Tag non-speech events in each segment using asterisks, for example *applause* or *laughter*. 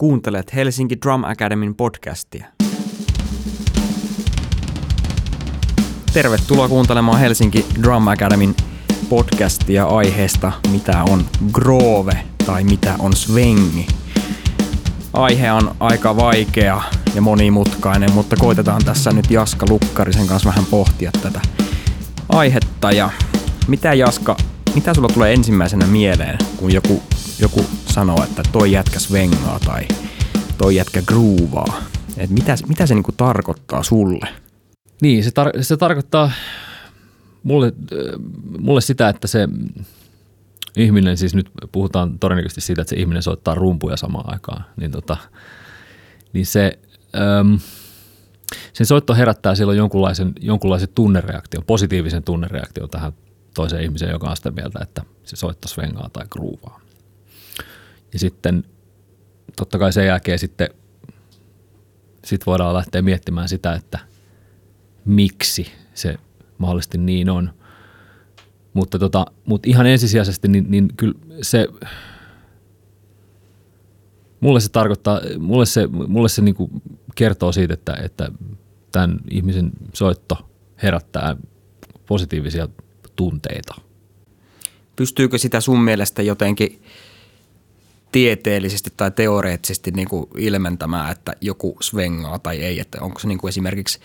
Kuuntelet Helsinki Drum Academyn podcastia. Tervetuloa kuuntelemaan Helsinki Drum Academyn podcastia aiheesta, mitä on groove tai mitä on svengi. Aihe on aika vaikea ja monimutkainen, mutta koitetaan tässä nyt Jaska Lukkarisen kanssa vähän pohtia tätä aihetta. Ja mitä Jaska, mitä sulla tulee ensimmäisenä mieleen, kun joku, joku sanoo, että toi jätkä svengaa tai toi jätkä groovaa? Et mitä, mitä se niinku tarkoittaa sulle? Niin, se, tar- se tarkoittaa mulle, mulle sitä, että se ihminen, siis nyt puhutaan todennäköisesti siitä, että se ihminen soittaa rumpuja samaan aikaan, niin, tota, niin se, äm, sen soitto herättää silloin jonkunlaisen, jonkunlaisen tunnereaktion, positiivisen tunnereaktion tähän toiseen ihmiseen, joka on sitä mieltä, että se soittaa svengaa tai groovaa. Ja sitten totta kai sen jälkeen sitten sit voidaan lähteä miettimään sitä, että miksi se mahdollisesti niin on. Mutta, tota, mutta ihan ensisijaisesti, niin, niin kyllä se, mulle se tarkoittaa, mulle se, mulle se niin kertoo siitä, että, että tämän ihmisen soitto herättää positiivisia tunteita. Pystyykö sitä sun mielestä jotenkin tieteellisesti tai teoreettisesti niin kuin ilmentämään, että joku svengaa tai ei? Että onko se niin kuin esimerkiksi,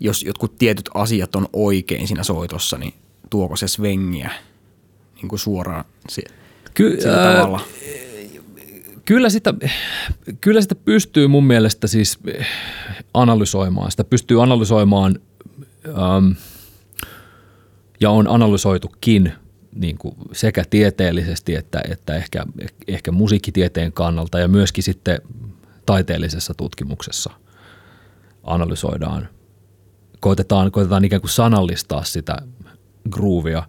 jos jotkut tietyt asiat on oikein siinä soitossa, niin tuoko se svengiä niin kuin suoraan Ky- sillä ää, tavalla? Kyllä sitä, kyllä sitä pystyy mun mielestä siis analysoimaan. Sitä pystyy analysoimaan ähm, ja on analysoitukin niin kuin sekä tieteellisesti että, että ehkä, ehkä musiikkitieteen kannalta ja myöskin sitten taiteellisessa tutkimuksessa analysoidaan. Koitetaan, koitetaan ikään kuin sanallistaa sitä groovia,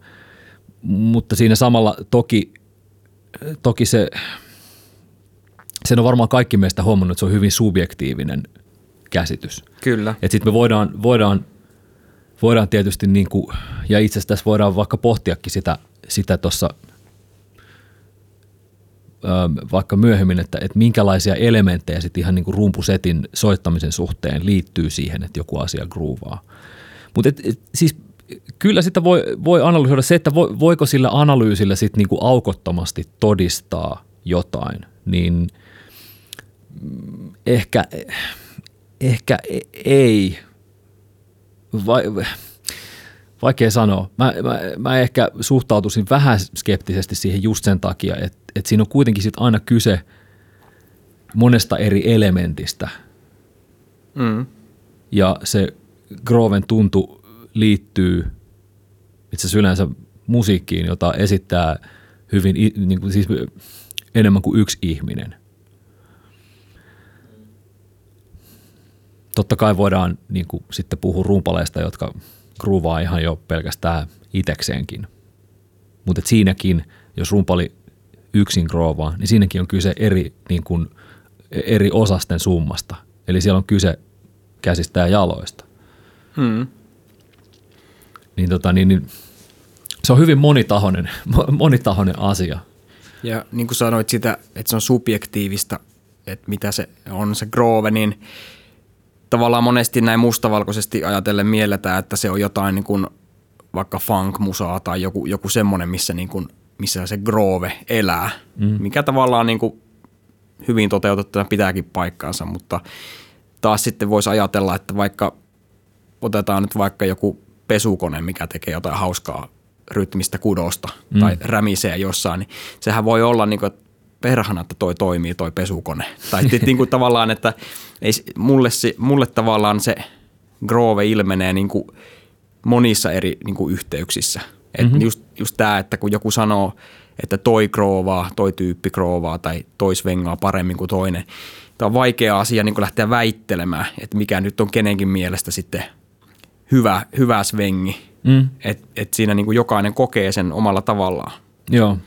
mutta siinä samalla toki, toki se, sen on varmaan kaikki meistä huomannut, että se on hyvin subjektiivinen käsitys. Kyllä. Sitten me voidaan, voidaan, voidaan tietysti, niin kuin, ja itse asiassa tässä voidaan vaikka pohtiakin sitä sitä vaikka myöhemmin, että, että minkälaisia elementtejä sitten ihan niin kuin rumpusetin soittamisen suhteen liittyy siihen, että joku asia groovaa. Mutta siis kyllä sitä voi, voi analysoida se, että voiko sillä analyysillä sitten niinku aukottomasti todistaa jotain, niin ehkä, ehkä ei. Vai, vaikea sanoa. Mä, mä, mä ehkä suhtautuisin vähän skeptisesti siihen just sen takia, että, että siinä on kuitenkin sit aina kyse monesta eri elementistä. Mm. Ja se Groven tuntu liittyy itse asiassa yleensä musiikkiin, jota esittää hyvin, niin kuin siis enemmän kuin yksi ihminen. Totta kai voidaan niin kuin, sitten puhua rumpaleista, jotka groovaa ihan jo pelkästään itekseenkin. Mutta siinäkin, jos rumpali yksin groovaa, niin siinäkin on kyse eri, niin kuin, eri osasten summasta. Eli siellä on kyse käsistä ja jaloista. Hmm niin, tota, niin, niin se on hyvin monitahoinen, *laughs* monitahoinen asia. Ja niin kuin sanoit sitä, että se on subjektiivista, että mitä se on se groove, niin tavallaan monesti näin mustavalkoisesti ajatellen mielletään, että se on jotain niin kuin vaikka funk-musaa tai joku, joku semmoinen, missä, niin kuin, missä se groove elää, mm. mikä tavallaan niin kuin hyvin toteutettuna pitääkin paikkaansa, mutta taas sitten voisi ajatella, että vaikka otetaan nyt vaikka joku pesukone, mikä tekee jotain hauskaa rytmistä kudosta mm. tai rämisee jossain, niin sehän voi olla niin kuin, että perhana, että toi toimii toi pesukone. Tai niin kuin tavallaan, että ei, mulle, mulle tavallaan se groove ilmenee niin kuin monissa eri niin kuin yhteyksissä. Et mm-hmm. just, just tämä, että kun joku sanoo, että toi groovaa, toi tyyppi groovaa tai toi svengaa paremmin kuin toinen. Tämä on vaikea asia niin kuin lähteä väittelemään, että mikä nyt on kenenkin mielestä sitten – hyvä, hyvä svengi. Mm. Että et siinä niin kuin jokainen kokee sen omalla tavallaan. Joo.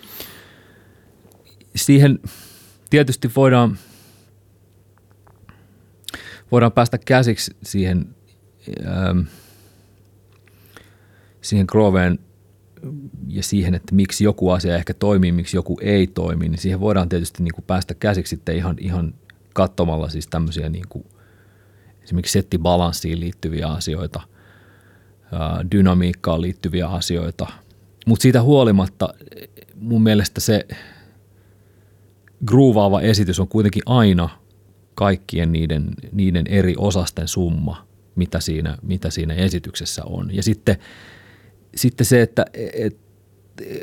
Siihen tietysti voidaan, voidaan päästä käsiksi siihen, ähm, siihen Groveen ja siihen, että miksi joku asia ehkä toimii, miksi joku ei toimi, niin siihen voidaan tietysti niin kuin päästä käsiksi sitten ihan, ihan katsomalla siis tämmöisiä niin kuin esimerkiksi settibalanssiin liittyviä asioita, dynamiikkaan liittyviä asioita. Mutta siitä huolimatta mun mielestä se groovaava esitys on kuitenkin aina kaikkien niiden, niiden eri osasten summa, mitä siinä, mitä siinä esityksessä on. Ja sitten, sitten se, että et,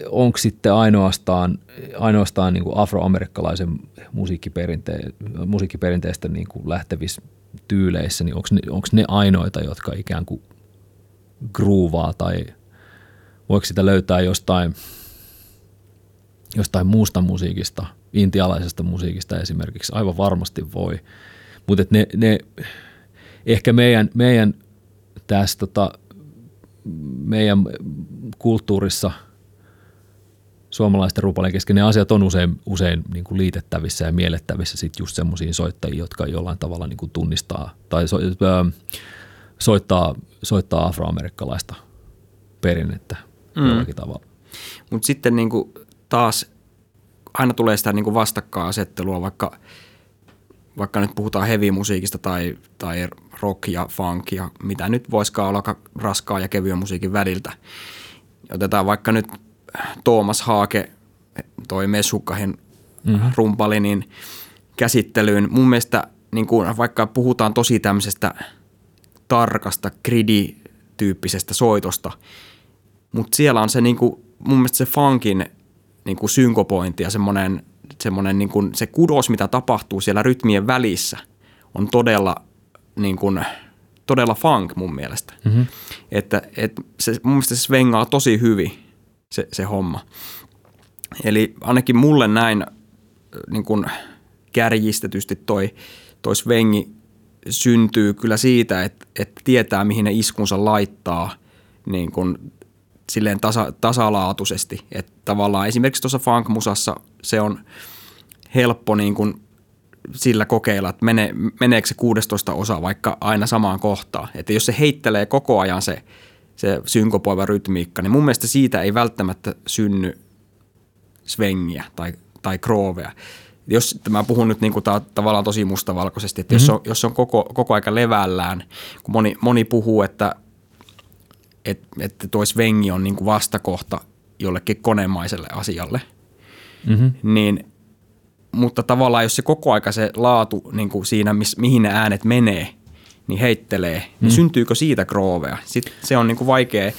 onko sitten ainoastaan, ainoastaan niin kuin afroamerikkalaisen musiikkiperinteen, musiikkiperinteestä niin kuin lähtevissä tyyleissä, niin onko ne, ne ainoita, jotka ikään kuin groovaa tai voiko sitä löytää jostain, jostain muusta musiikista, intialaisesta musiikista esimerkiksi, aivan varmasti voi. Mutta ne, ne, ehkä meidän, meidän tässä tota, meidän kulttuurissa – suomalaisten rupalien kesken ne asiat on usein, usein niin kuin liitettävissä ja miellettävissä sit just semmoisiin soittajia, jotka jollain tavalla niin kuin tunnistaa tai so, ö, soittaa, soittaa afroamerikkalaista perinnettä mm. jollakin tavalla. Mutta sitten niin kuin taas aina tulee sitä niin kuin vastakkainasettelua, vaikka, vaikka nyt puhutaan heavy-musiikista tai, tai rock ja funk ja mitä nyt voisikaan olla raskaa ja kevyen musiikin väliltä. Otetaan vaikka nyt Tuomas Haake, toi Mesukkahin mm-hmm. rumpali, niin käsittelyyn. Mun mielestä niin kuin, vaikka puhutaan tosi tämmöisestä tarkasta gridi-tyyppisestä soitosta, mutta siellä on se niin kuin, mun mielestä se funkin niin kuin synkopointi ja semmoinen, semmoinen niin kuin, se kudos, mitä tapahtuu siellä rytmien välissä, on todella niin kuin, todella funk mun mielestä. Mm-hmm. Että, et se, mun mielestä se svengaa tosi hyvin se, se homma. Eli ainakin mulle näin niin kuin kärjistetysti toi, toi svengi syntyy kyllä siitä, että, että tietää mihin ne iskunsa laittaa niin kuin silleen tasa, tasalaatuisesti. Että tavallaan esimerkiksi tuossa funk-musassa se on helppo niin kuin sillä kokeilla, että mene, meneekö se 16 osa vaikka aina samaan kohtaan. Että jos se heittelee koko ajan se – se synkopoiva rytmiikka, niin mun mielestä siitä ei välttämättä synny svengiä tai, tai kroovea. Jos mä puhun nyt niin kuin ta, tavallaan tosi mustavalkoisesti, että mm-hmm. jos, on, jos on koko, koko aika levällään, kun moni, moni puhuu, että, että, että toi svengi on niin kuin vastakohta jollekin konemaiselle asialle, mm-hmm. niin mutta tavallaan jos se koko aika se laatu niin kuin siinä, miss, mihin ne äänet menee, niin heittelee, niin mm. syntyykö siitä groovea? Sitten se on niin kuin vaikea,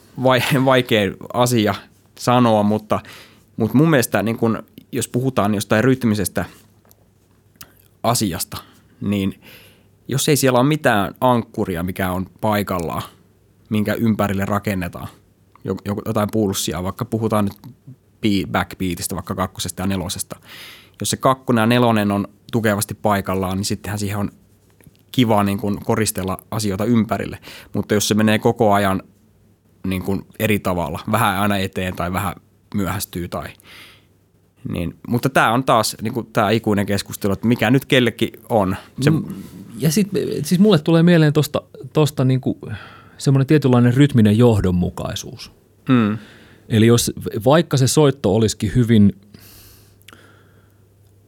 *laughs* vaikea asia sanoa, mutta, mutta mun mielestä niin kuin, jos puhutaan jostain rytmisestä asiasta, niin jos ei siellä ole mitään ankkuria, mikä on paikallaan, minkä ympärille rakennetaan, jotain pulssia, vaikka puhutaan nyt backbeatista, vaikka kakkosesta ja nelosesta. Jos se kakkonen ja nelonen on tukevasti paikallaan, niin sittenhän siihen on kiva niin kuin koristella asioita ympärille, mutta jos se menee koko ajan niin kuin eri tavalla, vähän aina eteen tai vähän myöhästyy tai niin, mutta tämä on taas niin kuin tämä ikuinen keskustelu, että mikä nyt kellekin on. Se... Mm, ja sitten siis mulle tulee mieleen tuosta tosta niin semmoinen tietynlainen rytminen johdonmukaisuus. Mm. Eli jos vaikka se soitto olisikin hyvin,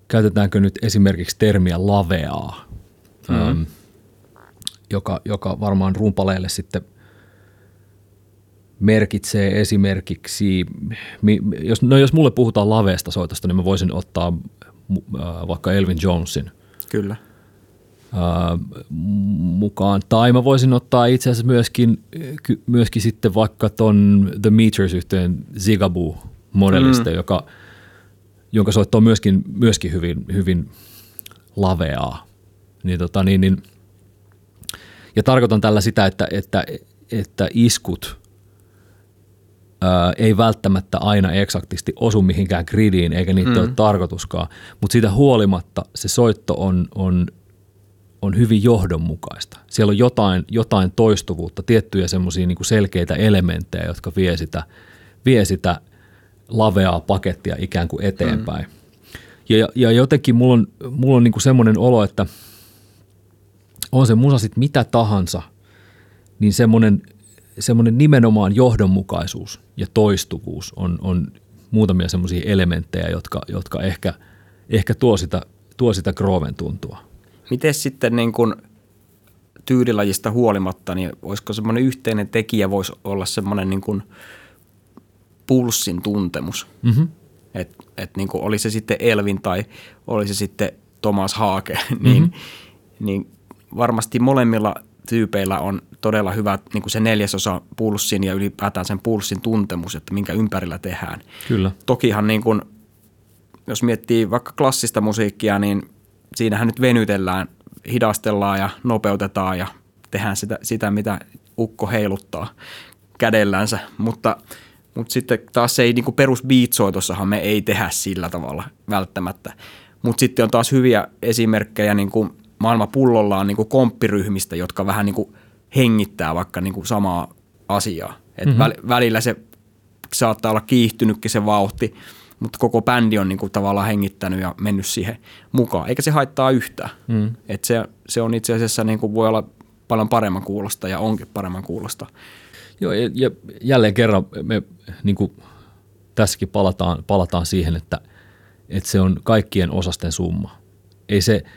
käytetäänkö nyt esimerkiksi termiä laveaa, mm. joka, joka varmaan rumpaleille sitten merkitsee esimerkiksi, jos, no jos mulle puhutaan laveesta soitosta, niin mä voisin ottaa äh, vaikka Elvin Jonesin. Kyllä. Mukaan. Tai mä voisin ottaa itse asiassa myöskin, myöskin sitten vaikka ton The Meters yhteen Zigaboo-modellista, mm. joka, jonka soitto on myöskin, myöskin hyvin, hyvin laveaa. Niin, tota, niin, niin, ja tarkoitan tällä sitä, että, että, että iskut ää, ei välttämättä aina eksaktisti osu mihinkään gridiin, eikä niitä mm. ole tarkoituskaan, mutta siitä huolimatta se soitto on, on, on hyvin johdonmukaista. Siellä on jotain, jotain toistuvuutta, tiettyjä semmoisia niin selkeitä elementtejä, jotka vie sitä, vie sitä laveaa pakettia ikään kuin eteenpäin. Mm. Ja, ja jotenkin mulla on, mulla on niin semmoinen olo, että – on se musa sitten mitä tahansa, niin semmoinen semmoinen nimenomaan johdonmukaisuus ja toistuvuus on, on muutamia semmoisia elementtejä, jotka, jotka ehkä, ehkä tuo sitä, tuo sitä Groven tuntua. Miten sitten niin kuin tyylilajista huolimatta, niin olisiko semmoinen yhteinen tekijä voisi olla semmoinen niin kuin pulssin tuntemus? Mm-hmm. Että et niin oli se sitten Elvin tai oli se sitten Thomas Haake, *laughs* niin, mm-hmm. niin varmasti molemmilla tyypeillä on todella hyvä niin kuin se neljäsosa pulssin ja ylipäätään sen pulssin tuntemus, että minkä ympärillä tehdään. Kyllä. Tokihan niin kuin, jos miettii vaikka klassista musiikkia, niin siinähän nyt venytellään, hidastellaan ja nopeutetaan ja tehdään sitä, sitä mitä ukko heiluttaa kädellänsä, mutta, mutta sitten taas se ei niin kuin perus beatsoitossahan me ei tehdä sillä tavalla välttämättä. Mutta sitten on taas hyviä esimerkkejä niin kuin maailma pullollaan niin kuin komppiryhmistä, jotka vähän niin kuin hengittää vaikka niin kuin samaa asiaa. Et mm-hmm. välillä se saattaa olla kiihtynytkin se vauhti, mutta koko bändi on niin kuin tavallaan hengittänyt ja mennyt siihen mukaan, eikä se haittaa yhtään. Mm. Et se, se on itse asiassa niin kuin voi olla paljon paremman kuulosta ja onkin paremman kuulosta. Joo, ja, ja jälleen kerran me niin kuin tässäkin palataan, palataan siihen, että, että se on kaikkien osasten summa. Ei se –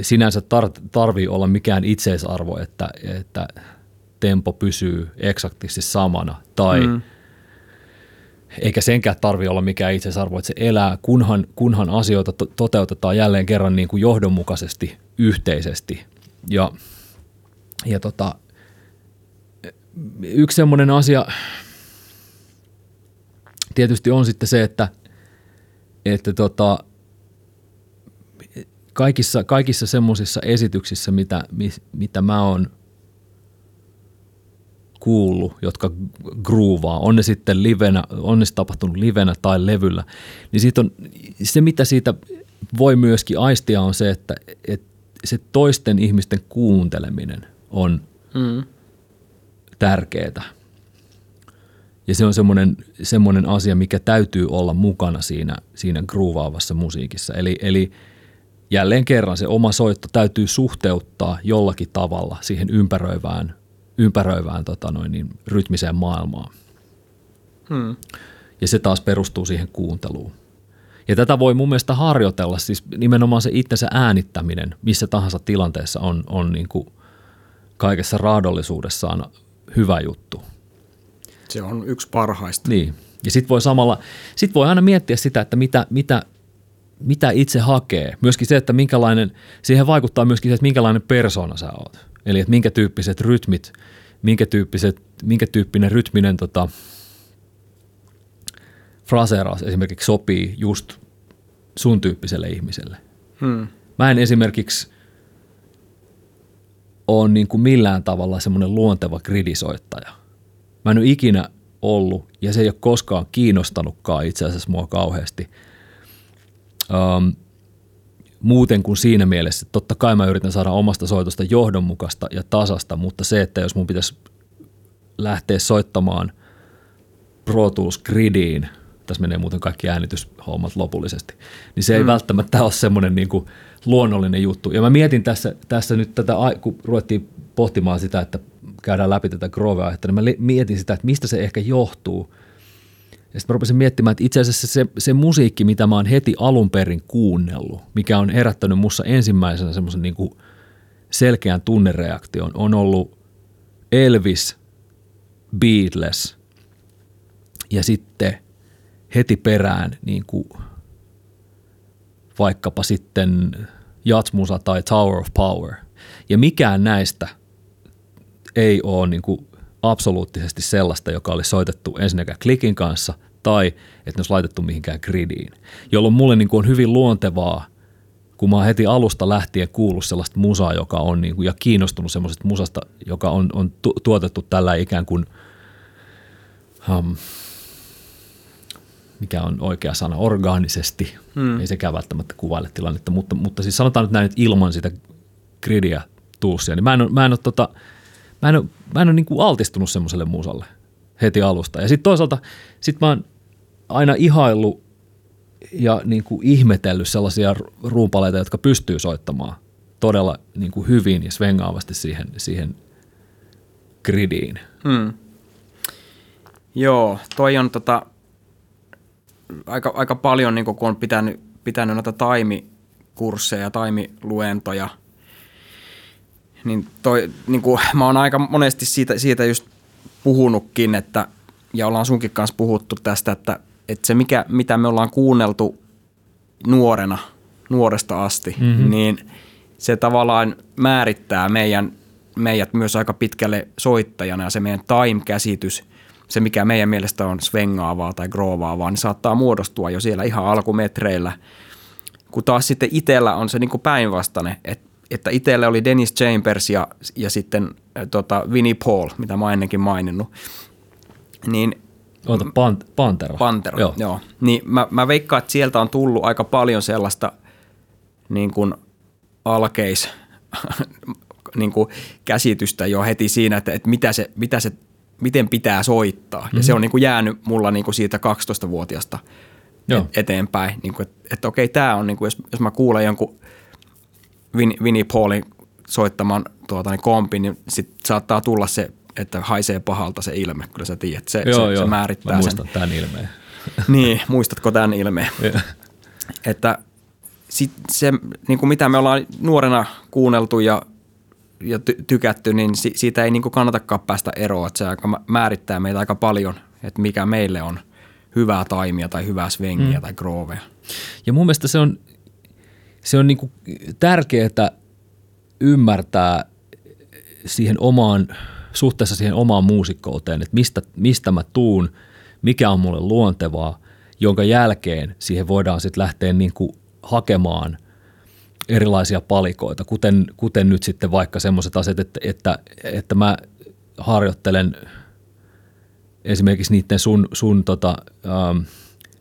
sinänsä tar- tarvii olla mikään itseisarvo, että, että tempo pysyy eksaktisti samana tai mm. Eikä senkään tarvi olla mikään itseisarvo, että se elää, kunhan, kunhan asioita to- toteutetaan jälleen kerran niin kuin johdonmukaisesti, yhteisesti. Ja, ja tota, yksi semmoinen asia tietysti on sitten se, että, että tota, kaikissa, kaikissa semmoisissa esityksissä, mitä, mitä mä oon kuullut, jotka groovaa, on ne sitten livenä, on ne tapahtunut livenä tai levyllä, niin siitä on, se mitä siitä voi myöskin aistia on se, että, että se toisten ihmisten kuunteleminen on mm. tärkeää. Ja se on semmoinen, semmoinen asia, mikä täytyy olla mukana siinä, siinä groovaavassa musiikissa. Eli, eli – jälleen kerran se oma soitto täytyy suhteuttaa jollakin tavalla siihen ympäröivään, ympäröivään tota noin, niin, rytmiseen maailmaan. Hmm. Ja se taas perustuu siihen kuunteluun. Ja tätä voi mun mielestä harjoitella, siis nimenomaan se itsensä äänittäminen missä tahansa tilanteessa on, on niin kuin kaikessa raadollisuudessaan hyvä juttu. Se on yksi parhaista. Niin. Ja sitten voi samalla, sit voi aina miettiä sitä, että mitä, mitä mitä itse hakee. Myöskin se, että minkälainen, siihen vaikuttaa myöskin se, että minkälainen persona sä oot. Eli että minkä tyyppiset rytmit, minkä, tyyppiset, minkä tyyppinen rytminen tota, fraseeraus esimerkiksi sopii just sun tyyppiselle ihmiselle. Hmm. Mä en esimerkiksi ole niin kuin millään tavalla semmoinen luonteva gridisoittaja. Mä en ole ikinä ollut, ja se ei ole koskaan kiinnostanutkaan itse asiassa mua kauheasti – Um, muuten kuin siinä mielessä, että totta kai mä yritän saada omasta soitosta johdonmukaista ja tasasta, mutta se, että jos mun pitäisi lähteä soittamaan Pro Tools Gridiin, tässä menee muuten kaikki äänityshommat lopullisesti, niin se ei mm. välttämättä ole semmoinen niin kuin luonnollinen juttu. Ja mä mietin tässä, tässä nyt tätä, kun ruvettiin pohtimaan sitä, että käydään läpi tätä Grove-aihetta, niin mä mietin sitä, että mistä se ehkä johtuu – ja sitten mä rupesin miettimään, että itse asiassa se, se musiikki, mitä mä oon heti alun perin kuunnellut, mikä on herättänyt mussa ensimmäisenä semmoisen niin selkeän tunnereaktion, on ollut Elvis, Beatles ja sitten heti perään niin kuin vaikkapa sitten Jatsmusa tai Tower of Power. Ja mikään näistä ei ole niin kuin absoluuttisesti sellaista, joka oli soitettu ensinnäkään klikin kanssa tai että ne olisi laitettu mihinkään gridiin. Jolloin mulle niin kuin on hyvin luontevaa, kun mä oon heti alusta lähtien kuullut sellaista musaa, joka on niin kuin, ja kiinnostunut semmoisesta musasta, joka on, on tu- tuotettu tällä ikään kuin, um, mikä on oikea sana, orgaanisesti. Hmm. Ei sekään välttämättä kuvaile tilannetta, mutta, mutta siis sanotaan nyt näin, että ilman sitä gridiä tuussia, niin mä en, mä en ole tota, mä en ole, mä en ole niin kuin altistunut semmoiselle musalle heti alusta. Ja sitten toisaalta sit mä oon aina ihaillut ja niin kuin ihmetellyt sellaisia ruupaleita, jotka pystyy soittamaan todella niin kuin hyvin ja svengaavasti siihen, siihen gridiin. Hmm. Joo, toi on tota, aika, aika paljon, niin kun on pitänyt, pitänyt noita taimikursseja, taimiluentoja, niin, toi, niin kuin, mä oon aika monesti siitä, siitä just puhunutkin, että, ja ollaan sunkin kanssa puhuttu tästä, että, että se mikä, mitä me ollaan kuunneltu nuorena, nuoresta asti, mm-hmm. niin se tavallaan määrittää meidän, meidät myös aika pitkälle soittajana ja se meidän time-käsitys, se mikä meidän mielestä on svengaavaa tai groovaavaa, niin saattaa muodostua jo siellä ihan alkumetreillä. Kun taas sitten itsellä on se niin päinvastainen, että, että itsellä oli Dennis Chambers ja, ja sitten äh, tota Vinnie Paul, mitä mä ennenkin maininnut. Niin Oota, pan- Pantera. Pantera, joo. joo. Niin mä, mä veikkaan, että sieltä on tullut aika paljon sellaista niin kuin alkeis *laughs* niin kuin käsitystä jo heti siinä, että, että mitä se, mitä se, miten pitää soittaa. Mm-hmm. Ja se mhm. on niin kuin jäänyt mulla niin kuin siitä 12-vuotiaasta Joo. eteenpäin. Niin kuin, että, että okei, tämä on, niin kuin, jos, jos mä kuulen jonkun Vin, Vinnie Paulin soittaman tuota, niin kompin, niin sit saattaa tulla se että haisee pahalta se ilme, kyllä sä tiedät, se, joo, se, joo. se määrittää Mä muistan sen. tämän ilmeen. *laughs* niin, muistatko tämän ilmeen? että sit se, niin kuin mitä me ollaan nuorena kuunneltu ja, ja ty- tykätty, niin si- siitä ei niin kuin kannatakaan päästä eroon, että se aika määrittää meitä aika paljon, että mikä meille on hyvää taimia tai hyvää svengiä mm. tai groovea. Ja mun mielestä se on, se on niin kuin tärkeää ymmärtää siihen omaan – suhteessa siihen omaan muusikkouteen, että mistä, mistä mä tuun, mikä on mulle luontevaa, jonka jälkeen siihen voidaan sitten lähteä niin kuin hakemaan erilaisia palikoita, kuten, kuten nyt sitten vaikka semmoiset asiat, että, että, että mä harjoittelen esimerkiksi niiden sun, sun tota, ähm,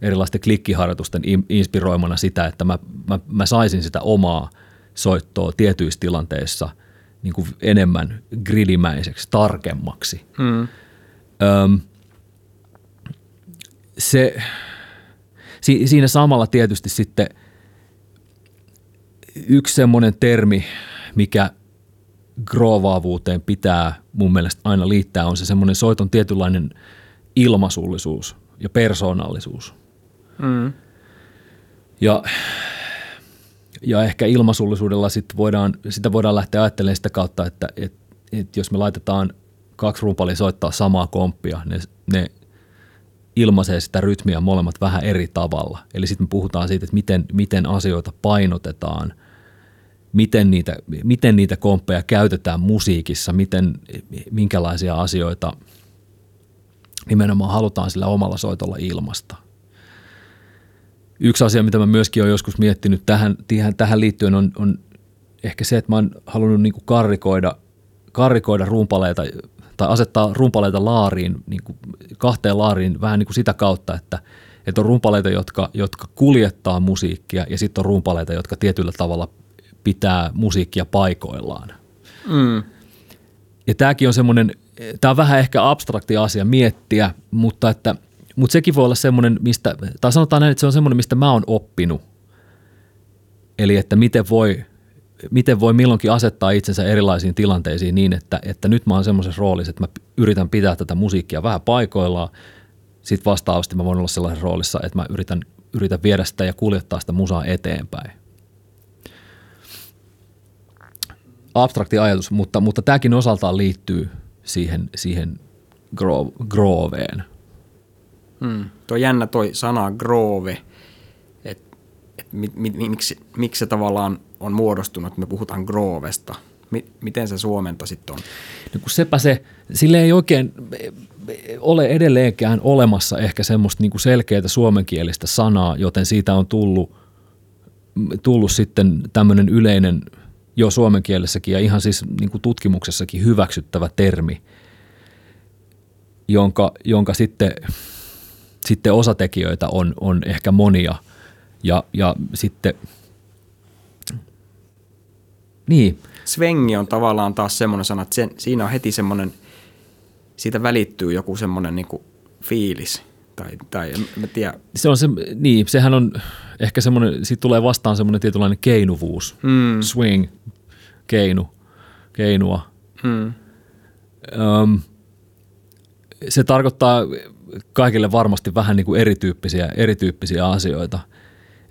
erilaisten klikkiharjoitusten inspiroimana sitä, että mä, mä, mä saisin sitä omaa soittoa tietyissä tilanteissa – niin kuin enemmän gridimäiseksi, tarkemmaksi. Mm. Öm, se, si, siinä samalla tietysti sitten yksi semmoinen termi, mikä groovaavuuteen pitää mun mielestä aina liittää, on se semmoinen soiton tietynlainen ilmasullisuus ja persoonallisuus. Mm. Ja ja ehkä ilmasullisuudella sit voidaan, sitä voidaan lähteä ajattelemaan sitä kautta, että et, et jos me laitetaan kaksi rumpalia soittaa samaa komppia, ne, ne ilmaisee sitä rytmiä molemmat vähän eri tavalla. Eli sitten me puhutaan siitä, että miten, miten asioita painotetaan, miten niitä, miten niitä komppeja käytetään musiikissa, miten, minkälaisia asioita nimenomaan halutaan sillä omalla soitolla ilmasta – Yksi asia, mitä mä myöskin olen joskus miettinyt tähän, tähän, tähän liittyen on, on ehkä se, että mä oon halunnut niin karrikoida, karrikoida rumpaleita tai asettaa rumpaleita laariin, niin kuin kahteen laariin vähän niin kuin sitä kautta, että, että on rumpaleita, jotka, jotka kuljettaa musiikkia ja sitten on rumpaleita, jotka tietyllä tavalla pitää musiikkia paikoillaan. Mm. Ja tämäkin on semmoinen, tämä on vähän ehkä abstrakti asia miettiä, mutta että – mutta sekin voi olla semmoinen, mistä, tai sanotaan näin, että se on semmoinen, mistä mä oon oppinut. Eli että miten voi, miten voi milloinkin asettaa itsensä erilaisiin tilanteisiin niin, että, että nyt mä oon semmoisessa roolissa, että mä yritän pitää tätä musiikkia vähän paikoillaan. Sitten vastaavasti mä voin olla sellaisessa roolissa, että mä yritän, yritän viedä sitä ja kuljettaa sitä musaa eteenpäin. Abstrakti ajatus, mutta, mutta tämäkin osaltaan liittyy siihen, siihen grooveen – Hmm. Tuo jännä toi sana groove, että et mi, mi, miksi, miksi se tavallaan on muodostunut, että me puhutaan groovesta. Mi, miten se suomenta sitten on? No kun sepä se, sille ei oikein ole edelleenkään olemassa ehkä semmoista niin kuin selkeää suomenkielistä sanaa, joten siitä on tullut, tullut sitten tämmöinen yleinen jo suomen kielessäkin ja ihan siis niin kuin tutkimuksessakin hyväksyttävä termi, jonka, jonka sitten – sitten osatekijöitä on, on ehkä monia ja, ja sitten niin. Svengi on tavallaan taas semmoinen sana, että sen, siinä on heti semmoinen, siitä välittyy joku semmoinen niin fiilis. Tai, tai en mä tiedä. Se on se, niin, sehän on ehkä semmoinen, siitä tulee vastaan semmoinen tietynlainen keinuvuus. Mm. Swing, keinu, keinua. Mm. Öm, se tarkoittaa kaikille varmasti vähän niin kuin erityyppisiä, erityyppisiä asioita.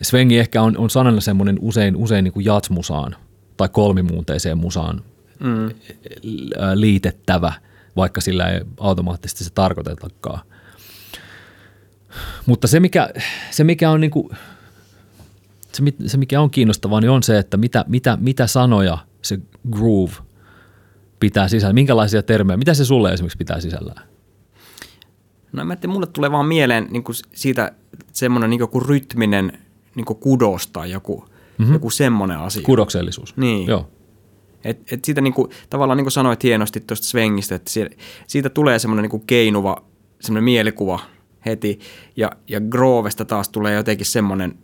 Svengi ehkä on, on sanalla semmoinen usein, usein niin kuin jatsmusaan tai kolmimuunteiseen musaan mm. liitettävä, vaikka sillä ei automaattisesti se tarkoitetakaan. Mutta se mikä, se mikä on niin kuin, se, se mikä on kiinnostavaa, niin on se, että mitä, mitä, mitä sanoja se groove pitää sisällä, minkälaisia termejä, mitä se sulle esimerkiksi pitää sisällään? No mä mulle tulee vaan mieleen niin kuin siitä semmoinen niin kuin rytminen niin kuin kudos tai joku, mm-hmm. joku semmoinen asia. Kudoksellisuus. Niin. Joo. Et, et siitä niin kuin, tavallaan niin kuin sanoit hienosti tuosta Svengistä, että siitä, siitä tulee semmoinen niin kuin keinuva semmoinen mielikuva heti ja, ja Grovesta taas tulee jotenkin semmoinen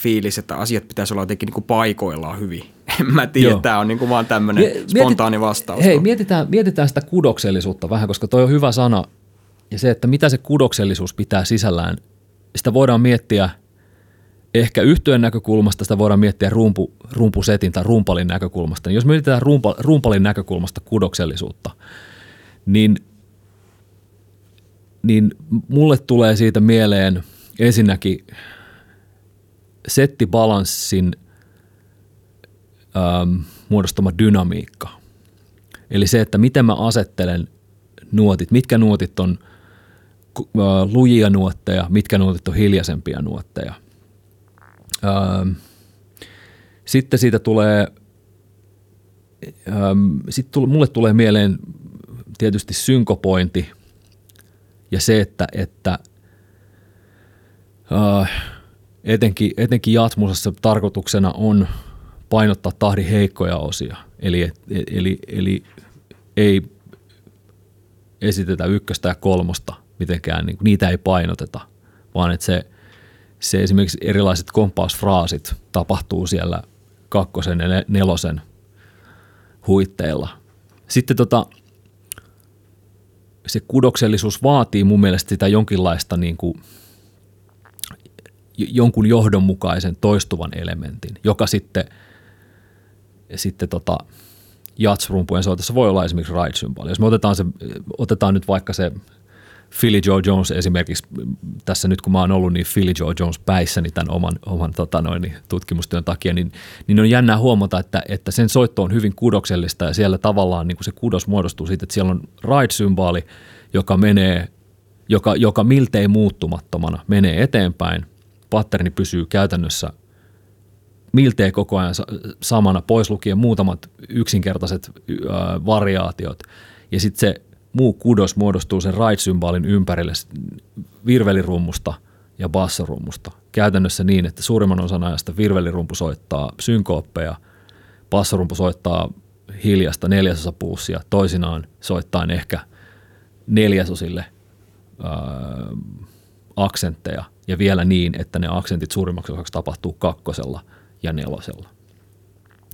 fiilis, että asiat pitäisi olla jotenkin niin kuin paikoillaan hyvin. *laughs* En mä tiedä, tämä on niin kuin vaan tämmöinen Mietit, spontaani vastaus. Hei, mietitään, mietitään sitä kudoksellisuutta vähän, koska toi on hyvä sana. Ja se, että mitä se kudoksellisuus pitää sisällään, sitä voidaan miettiä ehkä yhtyön näkökulmasta, sitä voidaan miettiä rumpu, rumpusetin tai rumpalin näkökulmasta. Niin jos mietitään rumpa, rumpalin näkökulmasta kudoksellisuutta, niin, niin mulle tulee siitä mieleen ensinnäkin – settibalanssin ähm, muodostama dynamiikka. Eli se, että miten mä asettelen nuotit, mitkä nuotit on lujia nuotteja, mitkä nuotit on hiljaisempia nuotteja. Ähm, sitten siitä tulee, ähm, sitten mulle tulee mieleen tietysti synkopointi ja se, että, että äh, etenkin, etenkin jatmusassa tarkoituksena on painottaa tahdin heikkoja osia. Eli, eli, eli ei esitetä ykköstä ja kolmosta mitenkään, niin niitä ei painoteta, vaan että se, se esimerkiksi erilaiset kompausfraasit tapahtuu siellä kakkosen ja nelosen huitteilla. Sitten tota, se kudoksellisuus vaatii mun mielestä sitä jonkinlaista niin kuin – jonkun johdonmukaisen toistuvan elementin, joka sitten, sitten tota, jatsrumpujen soitossa voi olla esimerkiksi ride-symboli. Jos me otetaan, se, otetaan nyt vaikka se Philly Joe Jones esimerkiksi, tässä nyt kun mä oon ollut niin Philly Joe Jones päissäni tämän oman, oman tota noin, tutkimustyön takia, niin, niin on jännää huomata, että, että sen soitto on hyvin kudoksellista ja siellä tavallaan niin kuin se kudos muodostuu siitä, että siellä on ride-symboli, joka menee, joka, joka miltei muuttumattomana menee eteenpäin patterni pysyy käytännössä miltei koko ajan samana, pois lukien muutamat yksinkertaiset variaatiot. Ja sitten se muu kudos muodostuu sen ride-symbolin ympärille virvelirummusta ja bassorummusta. Käytännössä niin, että suurimman osan ajasta virvelirumpu soittaa synkooppeja, bassorumpu soittaa hiljasta neljäsosapuussia, toisinaan soittaa ehkä neljäsosille ää, aksentteja ja vielä niin, että ne aksentit suurimmaksi osaksi tapahtuu kakkosella ja nelosella.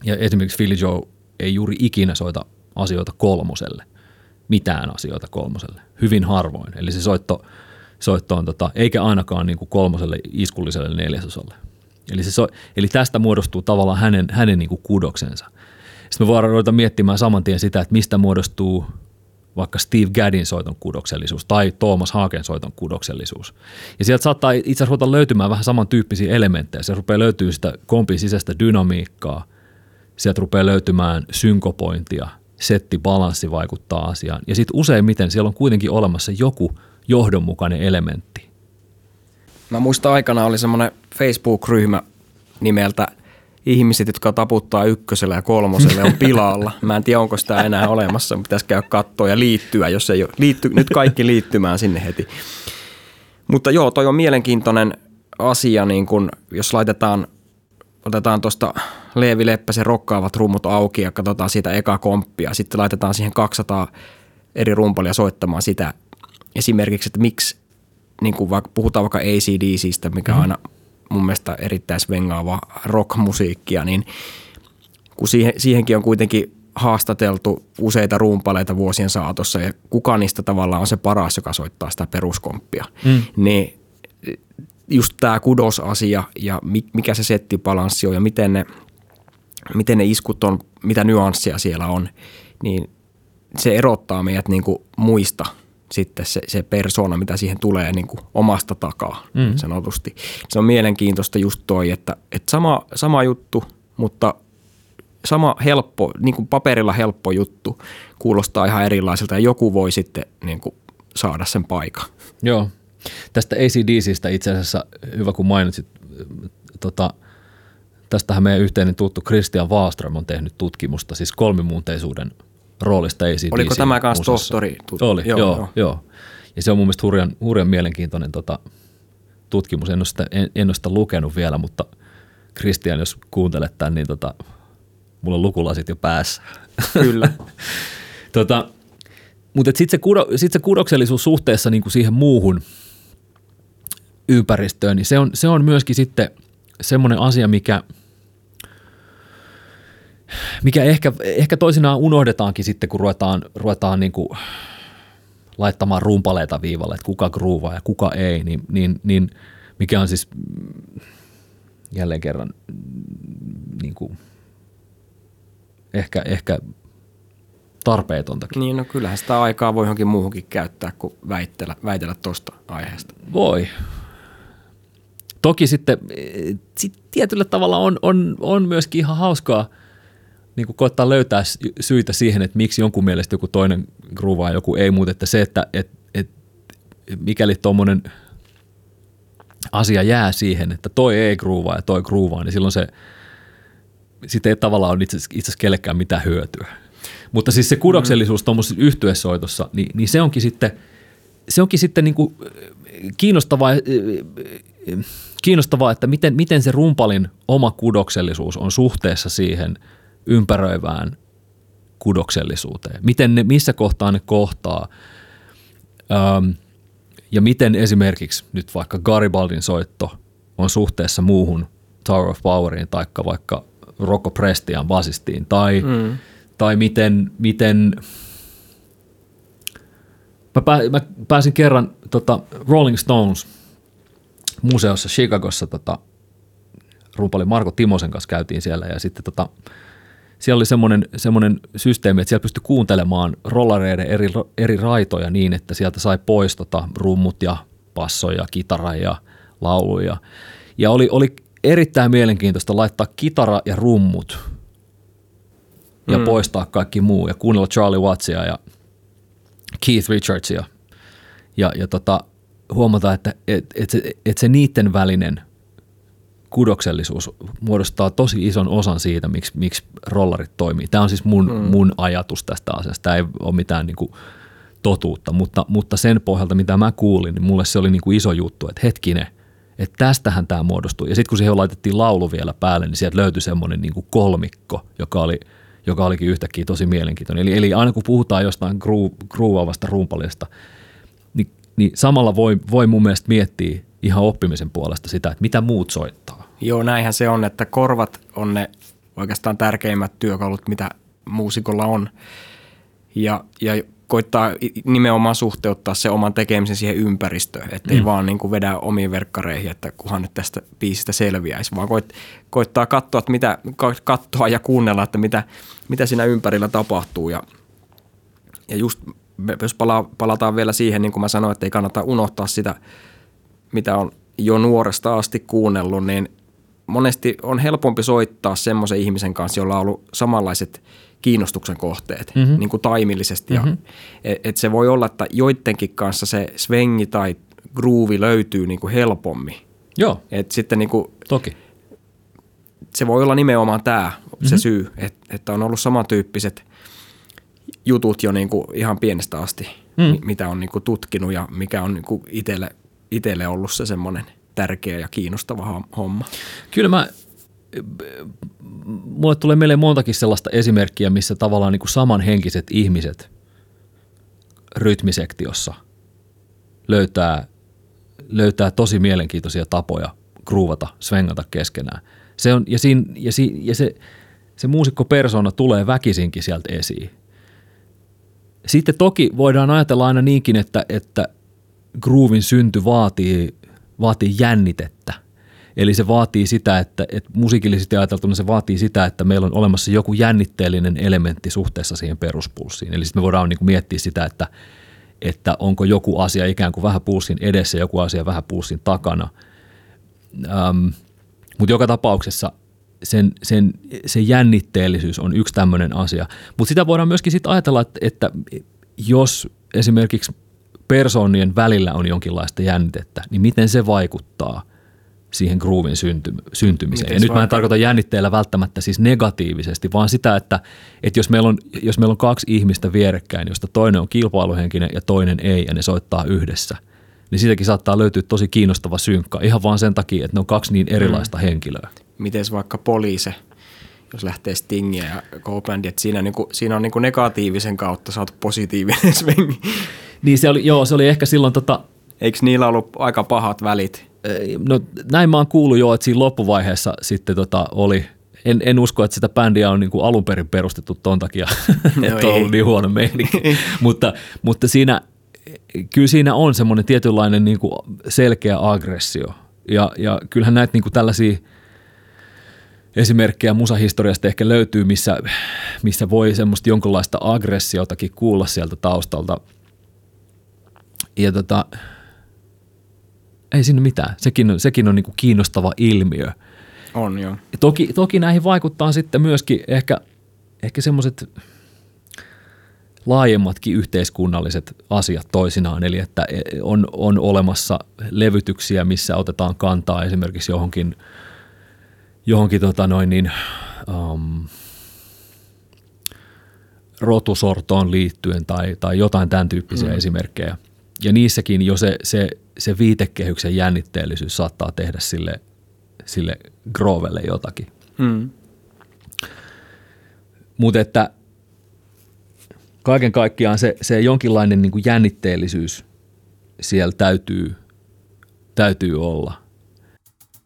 Ja esimerkiksi Philly Joe ei juuri ikinä soita asioita kolmoselle, mitään asioita kolmoselle, hyvin harvoin. Eli se soitto, soitto on, tota, eikä ainakaan niin kuin kolmoselle iskulliselle neljäsosalle. Eli, se so, eli tästä muodostuu tavallaan hänen, hänen niin kuin kudoksensa. Sitten me voidaan ruveta miettimään saman tien sitä, että mistä muodostuu vaikka Steve Gaddin soiton kudoksellisuus tai Thomas Hagen soiton kudoksellisuus. Ja sieltä saattaa itse asiassa ruveta löytymään vähän samantyyppisiä elementtejä. Se rupeaa löytyä sitä kompin sisäistä dynamiikkaa, sieltä rupeaa löytymään synkopointia, settibalanssi vaikuttaa asiaan. Ja sitten useimmiten siellä on kuitenkin olemassa joku johdonmukainen elementti. Mä muistan aikana oli semmoinen Facebook-ryhmä nimeltä ihmiset, jotka taputtaa ykkösellä ja kolmosella on pilalla. Mä en tiedä, onko sitä enää olemassa. Pitäisi käydä katsoa ja liittyä, jos ei ole. Liitty, nyt kaikki liittymään sinne heti. Mutta joo, toi on mielenkiintoinen asia, niin kun, jos laitetaan, otetaan tuosta Leevi Leppäsen rokkaavat rummut auki ja katsotaan siitä eka komppia. Sitten laitetaan siihen 200 eri rumpalia soittamaan sitä esimerkiksi, että miksi, niin kuin vaikka, puhutaan vaikka ACDCistä, mikä on mm-hmm. aina mun mielestä erittäin svengaava rockmusiikkia, niin kun siihen, siihenkin on kuitenkin haastateltu useita rumpaleita vuosien saatossa ja kuka niistä tavallaan on se paras, joka soittaa sitä peruskomppia, mm. niin just tämä kudosasia ja mikä se settibalanssi on ja miten ne, miten ne iskut on, mitä nyanssia siellä on, niin se erottaa meidät niin kuin muista sitten se, se persona, mitä siihen tulee niin kuin omasta takaa mm. sanotusti. Se on mielenkiintoista just toi, että, että sama, sama juttu, mutta sama helppo, niin kuin paperilla helppo juttu kuulostaa ihan erilaiselta ja joku voi sitten niin kuin saada sen paikan. Joo. Tästä ACDCistä itse asiassa hyvä kun mainitsit, tota, tästähän meidän yhteinen tuttu Christian Wallström on tehnyt tutkimusta, siis kolmimuunteisuuden roolista ACDC. Oliko tämä kanssa tohtori? Oli, joo, joo, joo. Ja se on mun mielestä hurjan, hurjan mielenkiintoinen tota, tutkimus. En ole, sitä, en, en ole sitä lukenut vielä, mutta Christian, jos kuuntelet tämän, niin tota, mulla on lukulasit jo päässä. Kyllä. *laughs* tota, mutta sitten se, kudo, sit se kudoksellisuus suhteessa niin kuin siihen muuhun ympäristöön, niin se on, se on myöskin sitten semmoinen asia, mikä, mikä ehkä, ehkä toisinaan unohdetaankin sitten, kun ruvetaan, ruvetaan niin kuin laittamaan rumpaleita viivalle, että kuka gruuvaa ja kuka ei, niin, niin, niin mikä on siis jälleen kerran niin kuin, ehkä, ehkä tarpeetontakin. Niin, no kyllähän sitä aikaa voi johonkin muuhunkin käyttää kuin väitellä, väitellä tuosta aiheesta. Voi. Toki sitten sit tietyllä tavalla on, on, on myöskin ihan hauskaa niin kuin koettaa löytää syitä siihen, että miksi jonkun mielestä joku toinen groovaa ja joku ei, mutta että se, että et, et, mikäli tuommoinen asia jää siihen, että toi ei groovaa ja toi groovaa, niin silloin se, sitten ei tavallaan ole itse, asiassa kellekään mitään hyötyä. Mutta siis se kudoksellisuus tuommoisessa yhtyesoitossa, niin, niin se onkin sitten, se onkin sitten niin kuin kiinnostavaa, kiinnostavaa, että miten, miten se rumpalin oma kudoksellisuus on suhteessa siihen ympäröivään kudoksellisuuteen. Miten ne, missä kohtaa ne kohtaa ähm, ja miten esimerkiksi nyt vaikka Garibaldin soitto on suhteessa muuhun Tower of Poweriin tai vaikka Rocco Prestian basistiin tai mm tai miten, miten mä, pää, mä pääsin kerran tota, Rolling Stones museossa Chicagossa tota, rumpali Marko Timosen kanssa käytiin siellä ja sitten tota, siellä oli semmoinen, semmoinen systeemi, että siellä pystyi kuuntelemaan rollareiden eri, eri raitoja niin, että sieltä sai pois tota, rummut ja passoja, kitara ja lauluja. Ja oli, oli erittäin mielenkiintoista laittaa kitara ja rummut ja mm. poistaa kaikki muu ja kuunnella Charlie Wattsia ja Keith Richardsia ja, ja tota, huomata, että et, et se, et se niiden välinen kudoksellisuus muodostaa tosi ison osan siitä, miksi, miksi rollarit toimii. Tämä on siis mun, mm. mun ajatus tästä asiasta. Tämä ei ole mitään niin kuin totuutta, mutta, mutta sen pohjalta, mitä mä kuulin, niin mulle se oli niin kuin iso juttu, että hetkinen, että tästähän tämä muodostuu. Ja sitten kun siihen laitettiin laulu vielä päälle, niin sieltä löytyi semmoinen niin kuin kolmikko, joka oli – joka olikin yhtäkkiä tosi mielenkiintoinen. Eli, eli aina kun puhutaan jostain gruuvaavasta rumpalista, niin, samalla voi, voi mun mielestä miettiä ihan oppimisen puolesta sitä, että mitä muut soittaa. Joo, näinhän se on, että korvat on ne oikeastaan tärkeimmät työkalut, mitä muusikolla on. Ja, ja koittaa nimenomaan suhteuttaa se oman tekemisen siihen ympäristöön, ettei mm. vaan niin kuin vedä omiin verkkareihin, että kunhan nyt tästä biisistä selviäisi, vaan koit, koittaa katsoa, että mitä, katsoa ja kuunnella, että mitä, mitä siinä ympärillä tapahtuu. Ja, ja just jos pala, palataan vielä siihen, niin kuin mä sanoin, että ei kannata unohtaa sitä, mitä on jo nuoresta asti kuunnellut, niin monesti on helpompi soittaa semmoisen ihmisen kanssa, jolla on ollut samanlaiset – kiinnostuksen kohteet mm-hmm. niin kuin taimillisesti. Mm-hmm. Ja, et, et se voi olla, että joidenkin kanssa se svengi tai groove löytyy niin kuin helpommin. Joo, et sitten niin kuin, toki. Se voi olla nimenomaan tämä mm-hmm. se syy, että, että on ollut samantyyppiset jutut jo niin kuin ihan pienestä asti, mm. mitä on niin kuin tutkinut ja mikä on niin kuin itselle, itselle ollut se semmoinen tärkeä ja kiinnostava homma. Kyllä mä mulle tulee mieleen montakin sellaista esimerkkiä, missä tavallaan niin kuin samanhenkiset ihmiset rytmisektiossa löytää, löytää tosi mielenkiintoisia tapoja gruuvata, svengata keskenään. Se on, ja siinä, ja, si, ja se, se muusikko-persona tulee väkisinkin sieltä esiin. Sitten toki voidaan ajatella aina niinkin, että, että groovin synty vaatii, vaatii jännitettä – Eli se vaatii sitä, että, että musiikillisesti ajateltuna se vaatii sitä, että meillä on olemassa joku jännitteellinen elementti suhteessa siihen peruspulssiin. Eli sitten me voidaan niin kuin miettiä sitä, että, että onko joku asia ikään kuin vähän pulssin edessä joku asia vähän pulssin takana. Ähm, Mutta joka tapauksessa sen, sen, se jännitteellisyys on yksi tämmöinen asia. Mutta sitä voidaan myöskin sitten ajatella, että, että jos esimerkiksi persoonien välillä on jonkinlaista jännitettä, niin miten se vaikuttaa siihen groovin synty, syntymiseen. Miten ja nyt mä en tarkoita jännitteellä välttämättä siis negatiivisesti, vaan sitä, että, että jos, meillä on, jos meillä on kaksi ihmistä vierekkäin, josta toinen on kilpailuhenkinen ja toinen ei, ja ne soittaa yhdessä, niin siitäkin saattaa löytyä tosi kiinnostava synkka, ihan vaan sen takia, että ne on kaksi niin erilaista mm. henkilöä. Miten vaikka poliise, jos lähtee Stingiä ja Copelandia, että siinä, niinku, siinä on niinku negatiivisen kautta saatu positiivinen *laughs* svengi. Niin se oli, joo, se oli ehkä silloin tota... Eikö niillä ollut aika pahat välit? No näin mä oon kuullut jo, että siinä loppuvaiheessa sitten tota oli, en, en usko, että sitä bändiä on niin kuin alun perin perustettu ton takia, *laughs* no että on ollut niin huono meininki. *laughs* mutta, mutta siinä, kyllä siinä on semmoinen tietynlainen niin kuin selkeä aggressio. Ja, ja kyllähän näitä niin kuin tällaisia esimerkkejä musahistoriasta ehkä löytyy, missä, missä voi semmoista jonkinlaista aggressiotakin kuulla sieltä taustalta – ja tota, ei siinä mitään. Sekin on, sekin on niin kuin kiinnostava ilmiö. On joo. Ja toki, toki näihin vaikuttaa sitten myöskin ehkä, ehkä semmoiset laajemmatkin yhteiskunnalliset asiat toisinaan, eli että on, on olemassa levytyksiä, missä otetaan kantaa esimerkiksi johonkin, johonkin tota noin niin, um, rotusortoon liittyen tai, tai jotain tämän tyyppisiä mm. esimerkkejä – ja niissäkin jo se, se, se viitekehyksen jännitteellisyys saattaa tehdä sille, sille Grovelle jotakin. Mm. Mutta että kaiken kaikkiaan se, se jonkinlainen niin kuin jännitteellisyys siellä täytyy, täytyy olla.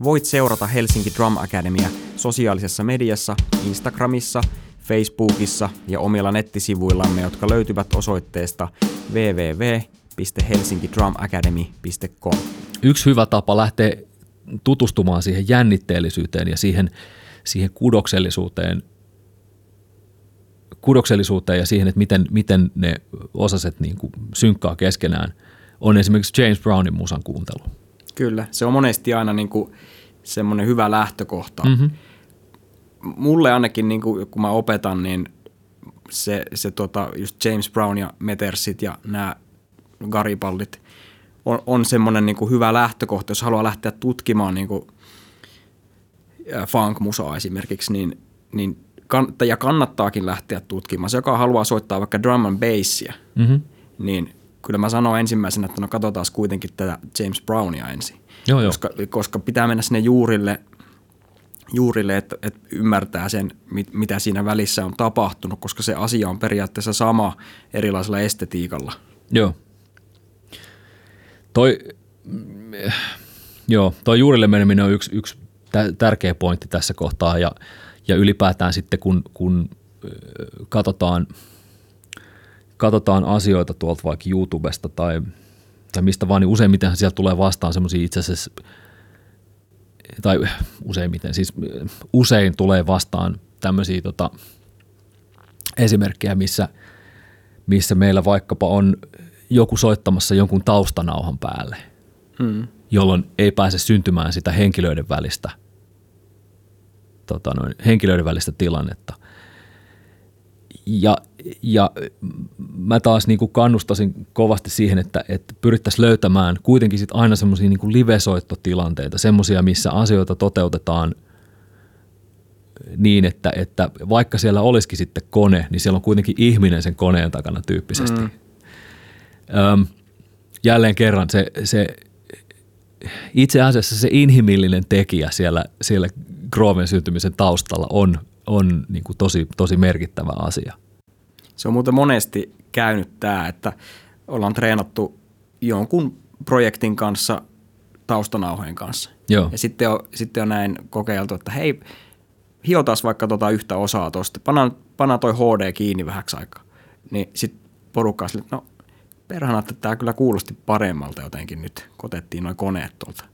Voit seurata Helsinki Drum Academia sosiaalisessa mediassa, Instagramissa, Facebookissa ja omilla nettisivuillamme, jotka löytyvät osoitteesta www www.helsinkidrumacademy.com. Yksi hyvä tapa lähteä tutustumaan siihen jännitteellisyyteen ja siihen, siihen kudoksellisuuteen, kudoksellisuuteen ja siihen, että miten, miten ne osaset niin kuin synkkaa keskenään, on esimerkiksi James Brownin musan kuuntelu. Kyllä, se on monesti aina niin kuin semmoinen hyvä lähtökohta. Mm-hmm. Mulle ainakin, niin kuin, kun mä opetan, niin se, se tota, just James Brown ja Metersit ja nämä garipallit on, on semmoinen niin hyvä lähtökohta, jos haluaa lähteä tutkimaan niin kuin funk-musaa esimerkiksi, niin, niin kann, ja kannattaakin lähteä tutkimaan. Se, joka haluaa soittaa vaikka drum and bassia, mm-hmm. niin kyllä mä sanon ensimmäisenä, että no katsotaan kuitenkin tätä James Brownia ensin. Joo, joo. Koska, koska pitää mennä sinne juurille, juurille että, että ymmärtää sen, mit, mitä siinä välissä on tapahtunut, koska se asia on periaatteessa sama erilaisella estetiikalla. Joo. Toi, joo, toi juurille meneminen on yksi, yksi tärkeä pointti tässä kohtaa ja, ja ylipäätään sitten kun, kun katsotaan, katsotaan asioita tuolta vaikka YouTubesta tai, tai mistä vaan, niin useimmiten sieltä tulee vastaan semmoisia itse asiassa, tai useimmiten, siis usein tulee vastaan tämmöisiä tota, esimerkkejä, missä, missä meillä vaikkapa on joku soittamassa jonkun taustanauhan päälle, hmm. jolloin ei pääse syntymään sitä henkilöiden välistä, tota noin, henkilöiden välistä tilannetta. Ja, ja mä taas niin kuin kannustasin kovasti siihen, että, että pyrittäisiin löytämään kuitenkin sit aina semmoisia niin live-soittotilanteita, semmoisia, missä asioita toteutetaan niin, että, että vaikka siellä olisikin sitten kone, niin siellä on kuitenkin ihminen sen koneen takana tyyppisesti. Mm. Öm, jälleen kerran se, se itse asiassa se inhimillinen tekijä siellä, siellä Groven syntymisen taustalla on, on niin kuin tosi, tosi merkittävä asia. Se on muuten monesti käynyt tämä, että ollaan treenattu jonkun projektin kanssa taustanauhojen kanssa. Joo. Ja sitten on, sitten on näin kokeiltu, että hei, hiotaas vaikka tota yhtä osaa tuosta, pannaan, pannaan toi HD kiinni vähäksi aikaa. Niin sitten porukka sille, että no perhana, että tämä kyllä kuulosti paremmalta jotenkin nyt, kun otettiin noin koneet tuolta.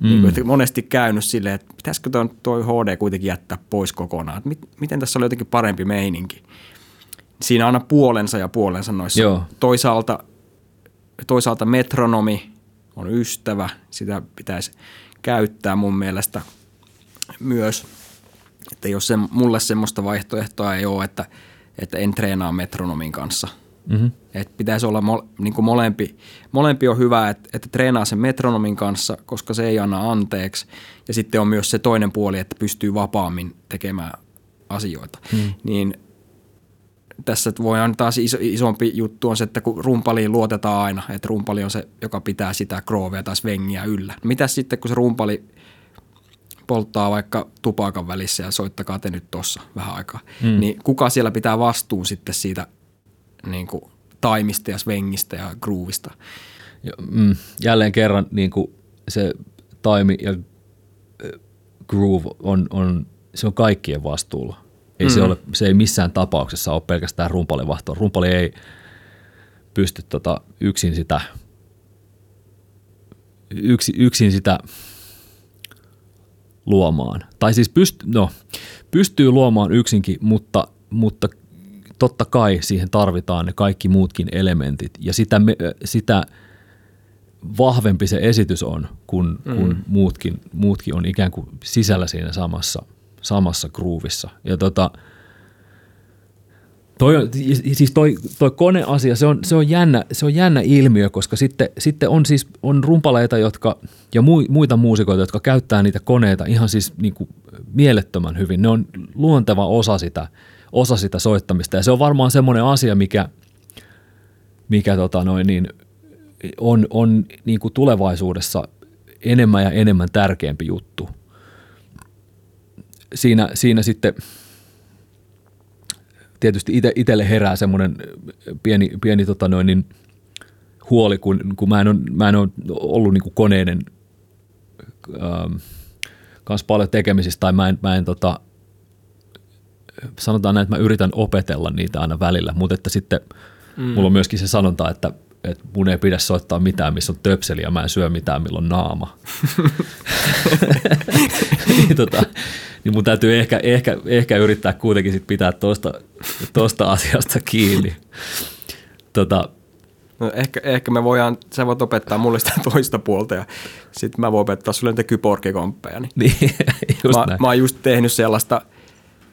Mm. Niin että monesti käynyt silleen, että pitäisikö tuo, toi HD kuitenkin jättää pois kokonaan. Että mit, miten tässä oli jotenkin parempi meininki. Siinä aina puolensa ja puolensa noissa. Joo. Toisaalta, toisaalta metronomi on ystävä, sitä pitäisi käyttää mun mielestä myös. Että jos se, mulle semmoista vaihtoehtoa ei ole, että, että en treenaa metronomin kanssa – Mm-hmm. Et pitäisi olla mo, niin kuin molempi, molempi on hyvä, että, että treenaa sen metronomin kanssa, koska se ei anna anteeksi. Ja sitten on myös se toinen puoli, että pystyy vapaammin tekemään asioita. Mm. Niin tässä voi taas iso, isompi juttu on se, että kun rumpaliin luotetaan aina, että rumpali on se, joka pitää sitä kroovea tai svengiä yllä. Mitä sitten, kun se rumpali polttaa vaikka tupakan välissä ja soittakaa te nyt tossa vähän aikaa, mm. niin kuka siellä pitää vastuun sitten siitä niin kuin taimista ja svengistä ja groovista. Mm, jälleen kerran niin kuin se taimi ja groove on, on, se on kaikkien vastuulla. Ei mm. se, ole, se ei missään tapauksessa ole pelkästään rumpalin vastuulla. Rumpali ei pysty tota yksin sitä yksi, yksin sitä luomaan. Tai siis pyst, no, pystyy luomaan yksinkin, mutta, mutta totta kai siihen tarvitaan ne kaikki muutkin elementit ja sitä, me, sitä vahvempi se esitys on, kun, mm. kun muutkin, muutkin on ikään kuin sisällä siinä samassa, samassa groovissa. Ja tota, toi, siis toi, toi koneasia, se on, se, on jännä, se on jännä ilmiö, koska sitten, sitten on siis on rumpaleita jotka, ja muita muusikoita, jotka käyttää niitä koneita ihan siis niin kuin mielettömän hyvin. Ne on luonteva osa sitä – osa sitä soittamista. Ja se on varmaan semmoinen asia, mikä, mikä tota noin, niin on, on niin kuin tulevaisuudessa enemmän ja enemmän tärkeämpi juttu. Siinä, siinä sitten tietysti ite, itselle herää semmoinen pieni, pieni tota noin, niin huoli, kun, kun mä, en ole, mä en ole ollut niin koneiden ähm, kanssa paljon tekemisissä tai mä en, mä en tota, sanotaan näin, että mä yritän opetella niitä aina välillä, mutta että sitten mm. mulla on myöskin se sanonta, että, että mun ei pidä soittaa mitään, missä on töpseli ja mä en syö mitään, milloin naama. *laughs* *laughs* niin, tota, niin mun täytyy ehkä, ehkä, ehkä yrittää kuitenkin sit pitää tuosta tosta asiasta kiinni. Tota, No ehkä, ehkä me voidaan, sä voit opettaa mulle sitä toista puolta ja sitten mä voin opettaa sulle niitä kyborgikomppeja. Niin, niin *laughs* just mä, mä oon just tehnyt sellaista –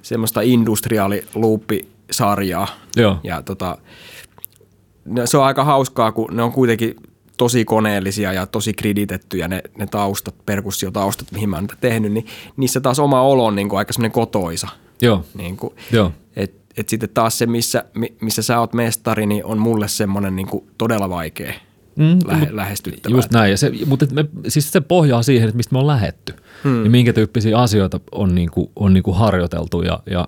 semmoista industriaaliluuppisarjaa. Joo. Ja tota, se on aika hauskaa, kun ne on kuitenkin tosi koneellisia ja tosi kreditettyjä ne, ne taustat, perkussiotaustat, mihin mä oon tehnyt, niin niissä taas oma olo on niin kuin aika semmoinen kotoisa. Joo. Niin kuin, Joo. Et, et sitten taas se, missä, missä sä oot mestari, niin on mulle semmoinen niin kuin todella vaikea mm, lähe, lähestyttävä. Just näin, ja se, mutta me, siis se pohjaa siihen, että mistä me on lähetty hmm. ja minkä tyyppisiä asioita on, niin kuin, on niin kuin harjoiteltu ja, ja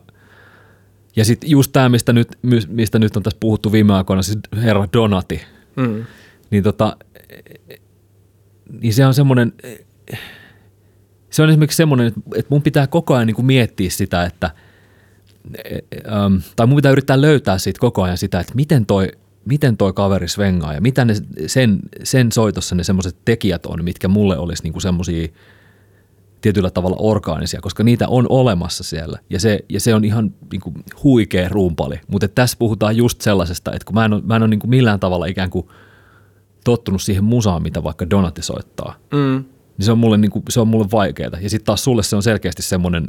ja sitten just tämä, mistä nyt, mistä nyt on tässä puhuttu viime aikoina, siis herra Donati, hmm. Niin, tota, niin se on semmoinen, se on esimerkiksi semmoinen, että mun pitää koko ajan niin kuin miettiä sitä, että, tai mun pitää yrittää löytää siitä koko ajan sitä, että miten toi miten toi kaveri svengaa ja mitä ne sen, sen soitossa ne semmoiset tekijät on, mitkä mulle olisi niinku semmoisia tietyllä tavalla orgaanisia, koska niitä on olemassa siellä ja se, ja se on ihan niinku huikea rumpali. Mutta tässä puhutaan just sellaisesta, että kun mä en ole, mä en ole niinku millään tavalla ikään kuin tottunut siihen musaan, mitä vaikka Donatti soittaa, mm. niin se on mulle, niinku, se on mulle vaikeaa. Ja sitten taas sulle se on selkeästi semmoinen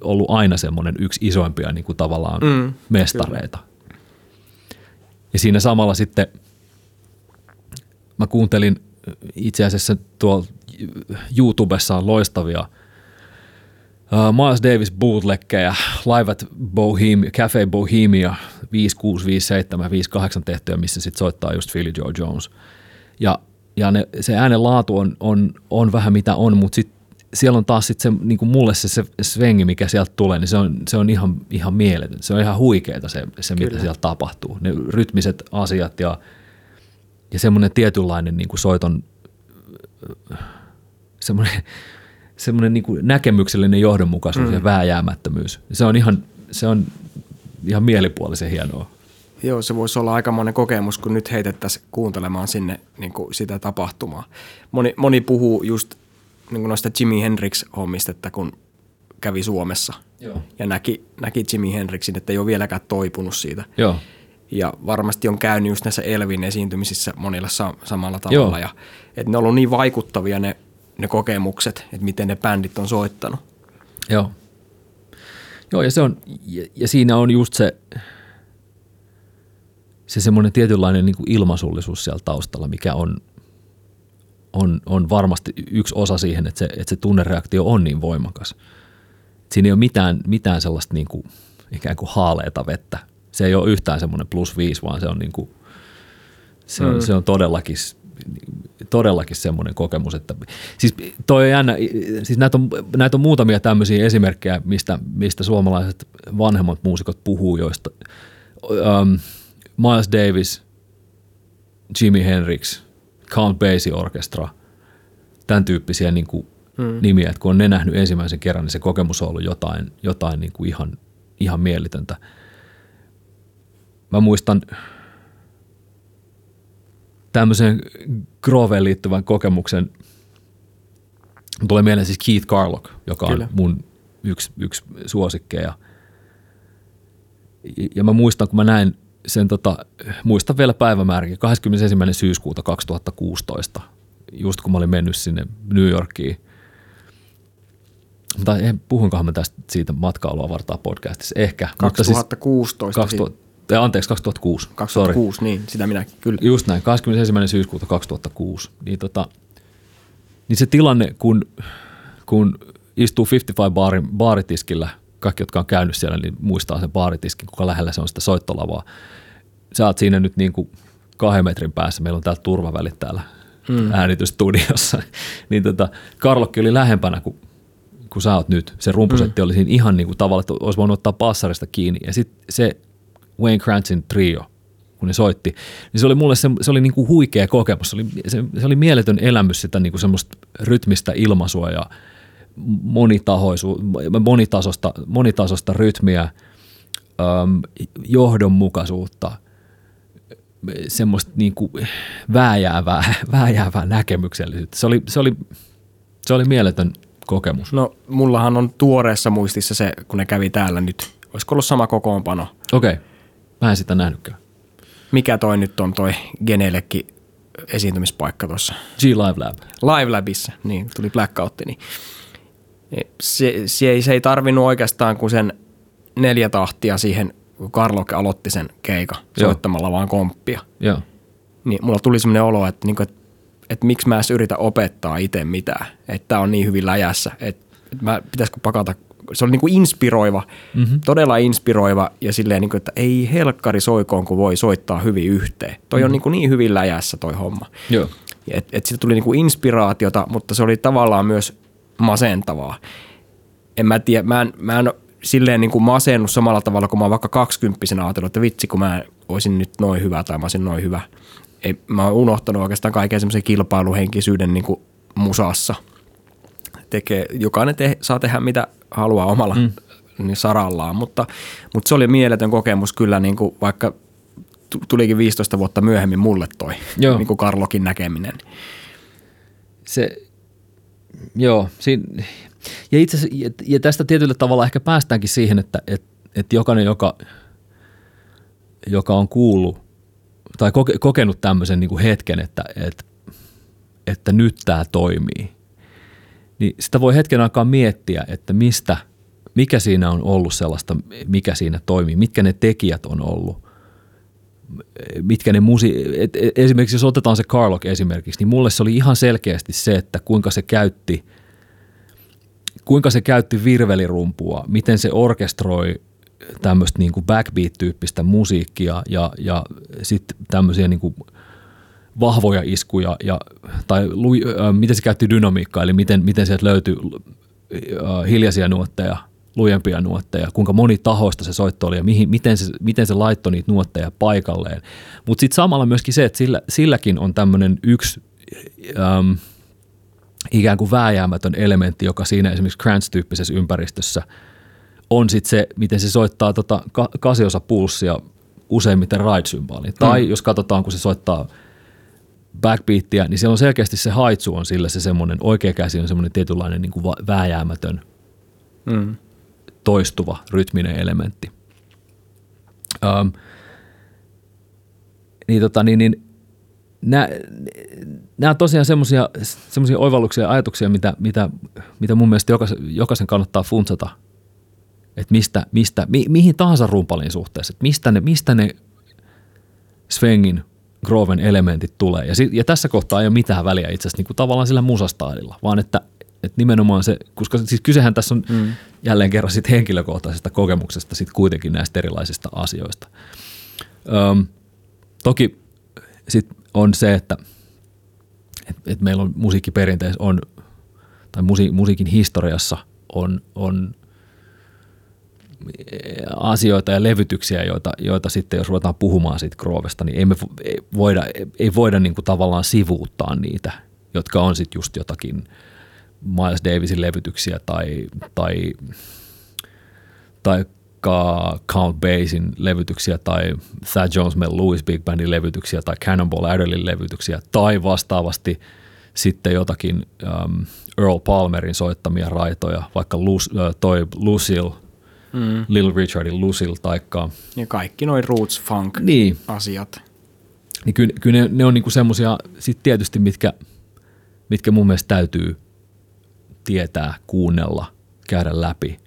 ollut aina semmoinen yksi isoimpia niinku tavallaan mm, mestareita. Kyllä. Ja siinä samalla sitten mä kuuntelin itse asiassa tuolla YouTubessa on loistavia uh, Miles Davis bootleggejä, Live at Bohemia, Cafe Bohemia 5657, 58 tehtyä, missä sitten soittaa just Philly Joe Jones. Ja, ja ne, se äänen laatu on, on, on vähän mitä on, mutta sitten siellä on taas sit se, niin kuin mulle se, se svengi, mikä sieltä tulee, niin se on, se on ihan, ihan mieletön. Se on ihan huikeeta se, se mitä siellä tapahtuu. Ne rytmiset asiat ja, ja semmoinen tietynlainen niin kuin soiton semmoinen, semmoinen niin kuin näkemyksellinen johdonmukaisuus mm. ja vääjäämättömyys. Se on ihan, se on ihan mielipuolisen hienoa. Joo, se voisi olla aikamoinen kokemus, kun nyt heitettäisiin kuuntelemaan sinne niin kuin sitä tapahtumaa. Moni, moni puhuu just niin kuin noista Jimi Hendrix-hommista, että kun kävi Suomessa Joo. ja näki, näki Jimi Hendrixin, että ei ole vieläkään toipunut siitä. Joo. Ja varmasti on käynyt just näissä Elvin esiintymisissä monilla sa- samalla tavalla. Ja, että ne on ollut niin vaikuttavia ne, ne kokemukset, että miten ne bändit on soittanut. Joo. Joo, ja, se on, ja, ja siinä on just se, se semmoinen tietynlainen niin kuin ilmaisullisuus siellä taustalla, mikä on, on, on varmasti yksi osa siihen, että se, että se tunnereaktio on niin voimakas. Siinä ei ole mitään, mitään sellaista niin kuin, ikään kuin haaleita vettä. Se ei ole yhtään semmoinen plus viisi, vaan se on, niin kuin, se on, mm. se on todellakin todellakin semmoinen kokemus, että siis toi on jännä, siis näitä on, näitä on muutamia tämmöisiä esimerkkejä, mistä, mistä suomalaiset vanhemmat muusikot puhuu, joista um, Miles Davis, Jimi Hendrix, Count Basie Orchestra, tämän tyyppisiä niin kuin hmm. nimiä, että kun on ne nähnyt ensimmäisen kerran, niin se kokemus on ollut jotain, jotain niin kuin ihan, ihan mielitöntä. Mä muistan, tämmöisen Groveen liittyvän kokemuksen. Tulee mieleen siis Keith Carlock, joka Kyllä. on mun yksi, yksi suosikkeja. Ja mä muistan, kun mä näin sen, tota, muistan vielä päivämäärin, 21. syyskuuta 2016, just kun mä olin mennyt sinne New Yorkiin. Mutta puhunkohan mä tästä siitä matkailua vartaa podcastissa? Ehkä. 2016. Mutta siis 2000, anteeksi, 2006. 2006, Sorry. niin, sitä minä kyllä. Just näin, 21. syyskuuta 2006. Niin, tota, niin se tilanne, kun, kun istuu 55 baarin, baaritiskillä, kaikki, jotka on käynyt siellä, niin muistaa sen baaritiskin, kuka lähellä se on sitä soittolavaa. Sä oot siinä nyt niin kuin kahden metrin päässä, meillä on täällä turvavälit täällä hmm. äänitystudiossa. *laughs* niin tota, Karlokki oli lähempänä kuin kun sä oot nyt. Se rumpusetti mm. oli siinä ihan niin kuin tavalla, että olisi voinut ottaa passarista kiinni. Ja sitten se Wayne Cranchin trio, kun ne soitti, niin se oli mulle se, se oli niin kuin huikea kokemus. Se oli, se, se oli mieletön elämys sitä niin kuin semmoista rytmistä ilmaisua ja monitahoisu, monitasosta, monitasosta rytmiä, johdonmukaisuutta, semmoista niin kuin vääjäävää, *laughs* vääjäävää näkemyksellisyyttä. Se oli, se, oli, se oli mieletön kokemus. No mullahan on tuoreessa muistissa se, kun ne kävi täällä nyt. Olisiko ollut sama kokoonpano? Okei. Okay. Mä en sitä nähnytkään. Mikä toi nyt on toi Genellekin esiintymispaikka tuossa? G Live Lab. Live Labissa, niin tuli blackoutti. Niin. Se, se, ei, se ei tarvinnut oikeastaan kuin sen neljä tahtia siihen, kun Karlok aloitti sen keika Joo. soittamalla vaan komppia. Joo. Niin mulla tuli semmoinen olo, että, niin kuin, että, että miksi mä edes yritä opettaa itse mitään. Että tää on niin hyvin läjässä, että, että mä, pitäisikö pakata se oli niin kuin inspiroiva, mm-hmm. todella inspiroiva ja silleen, niin kuin, että ei helkkari soikoon, kun voi soittaa hyvin yhteen. Toi mm-hmm. on niin, kuin niin hyvin läjässä toi homma. Joo. Et, et siitä tuli niin kuin inspiraatiota, mutta se oli tavallaan myös masentavaa. En mä tiedä, mä en, mä en silleen niin kuin masennut samalla tavalla, kun mä oon vaikka kaksikymppisenä ajatellut, että vitsi, kun mä olisin nyt noin hyvä tai mä olisin noin hyvä. Ei, mä oon unohtanut oikeastaan kaiken semmoisen kilpailuhenkisyyden niin kuin musassa – tekee, jokainen te, saa tehdä mitä haluaa omalla mm. niin sarallaan, mutta, mutta se oli mieletön kokemus kyllä, niin kuin vaikka tulikin 15 vuotta myöhemmin mulle toi, joo. niin kuin Karlokin näkeminen. Se, joo, siinä, ja, itse ja tästä tietyllä tavalla ehkä päästäänkin siihen, että, että, että jokainen, joka, joka on kuullut tai koke, kokenut tämmöisen niin kuin hetken, että, että, että nyt tämä toimii, niin sitä voi hetken aikaa miettiä, että mistä, mikä siinä on ollut sellaista, mikä siinä toimii, mitkä ne tekijät on ollut, mitkä ne musi... Et, et, esimerkiksi jos otetaan se Carlock esimerkiksi, niin mulle se oli ihan selkeästi se, että kuinka se käytti, kuinka se käytti virvelirumpua, miten se orkestroi tämmöistä niin backbeat-tyyppistä musiikkia ja, ja sitten tämmöisiä niin vahvoja iskuja ja, tai lu, äh, miten se käytti dynamiikkaa, eli miten, miten sieltä löytyi äh, hiljaisia nuotteja, lujempia nuotteja, kuinka monitahoista se soitto oli ja mihin, miten, se, miten se laittoi niitä nuotteja paikalleen. Mutta sitten samalla myöskin se, että sillä, silläkin on tämmöinen yksi ähm, ikään kuin vääjäämätön elementti, joka siinä esimerkiksi Krantz-tyyppisessä ympäristössä on sitten se, miten se soittaa tota kasiosa pulssia useimmiten ride-symbaaliin. Tai mm. jos katsotaan, kun se soittaa – backbeattia, niin siellä on selkeästi se haitsu on sillä se semmoinen, oikea käsi on semmoinen tietynlainen niin kuin vääjäämätön, Mm. Toistuva rytminen elementti. Um, niin, tota, niin, niin nämä, on tosiaan semmoisia semmoisia oivalluksia ja ajatuksia, mitä, mitä, mitä mun mielestä jokaisen, jokaisen kannattaa funtsata, että mistä, mistä mi, mihin tahansa rumpalin suhteessa, että mistä ne, mistä ne Svengin, Groven elementit tulee. Ja, si, ja tässä kohtaa ei ole mitään väliä itse asiassa niin kuin tavallaan sillä musastaadilla, vaan että, että nimenomaan se, koska siis kysehän tässä on mm. jälleen kerran sit henkilökohtaisesta kokemuksesta sit kuitenkin näistä erilaisista asioista. Öm, toki sit on se, että et, et meillä on musiikkiperinteessä on, tai musi, musiikin historiassa on, on asioita ja levytyksiä, joita, joita sitten jos ruvetaan puhumaan siitä Grovesta, niin ei, me ei voida, ei voida niin kuin tavallaan sivuuttaa niitä, jotka on sitten just jotakin Miles Davisin levytyksiä tai, tai, tai Count Bassin levytyksiä tai Thad Jones Mel Lewis Big Bandin levytyksiä tai Cannonball Adderleyn levytyksiä tai vastaavasti sitten jotakin um, Earl Palmerin soittamia raitoja, vaikka Lu, uh, toi Lucille, mm. Little Richardin Lucille taikka Ja kaikki noin roots funk niin, asiat. niin kyllä, kyllä ne, ne on niinku semmoisia sitten tietysti, mitkä, mitkä mun mielestä täytyy tietää, kuunnella, käydä läpi,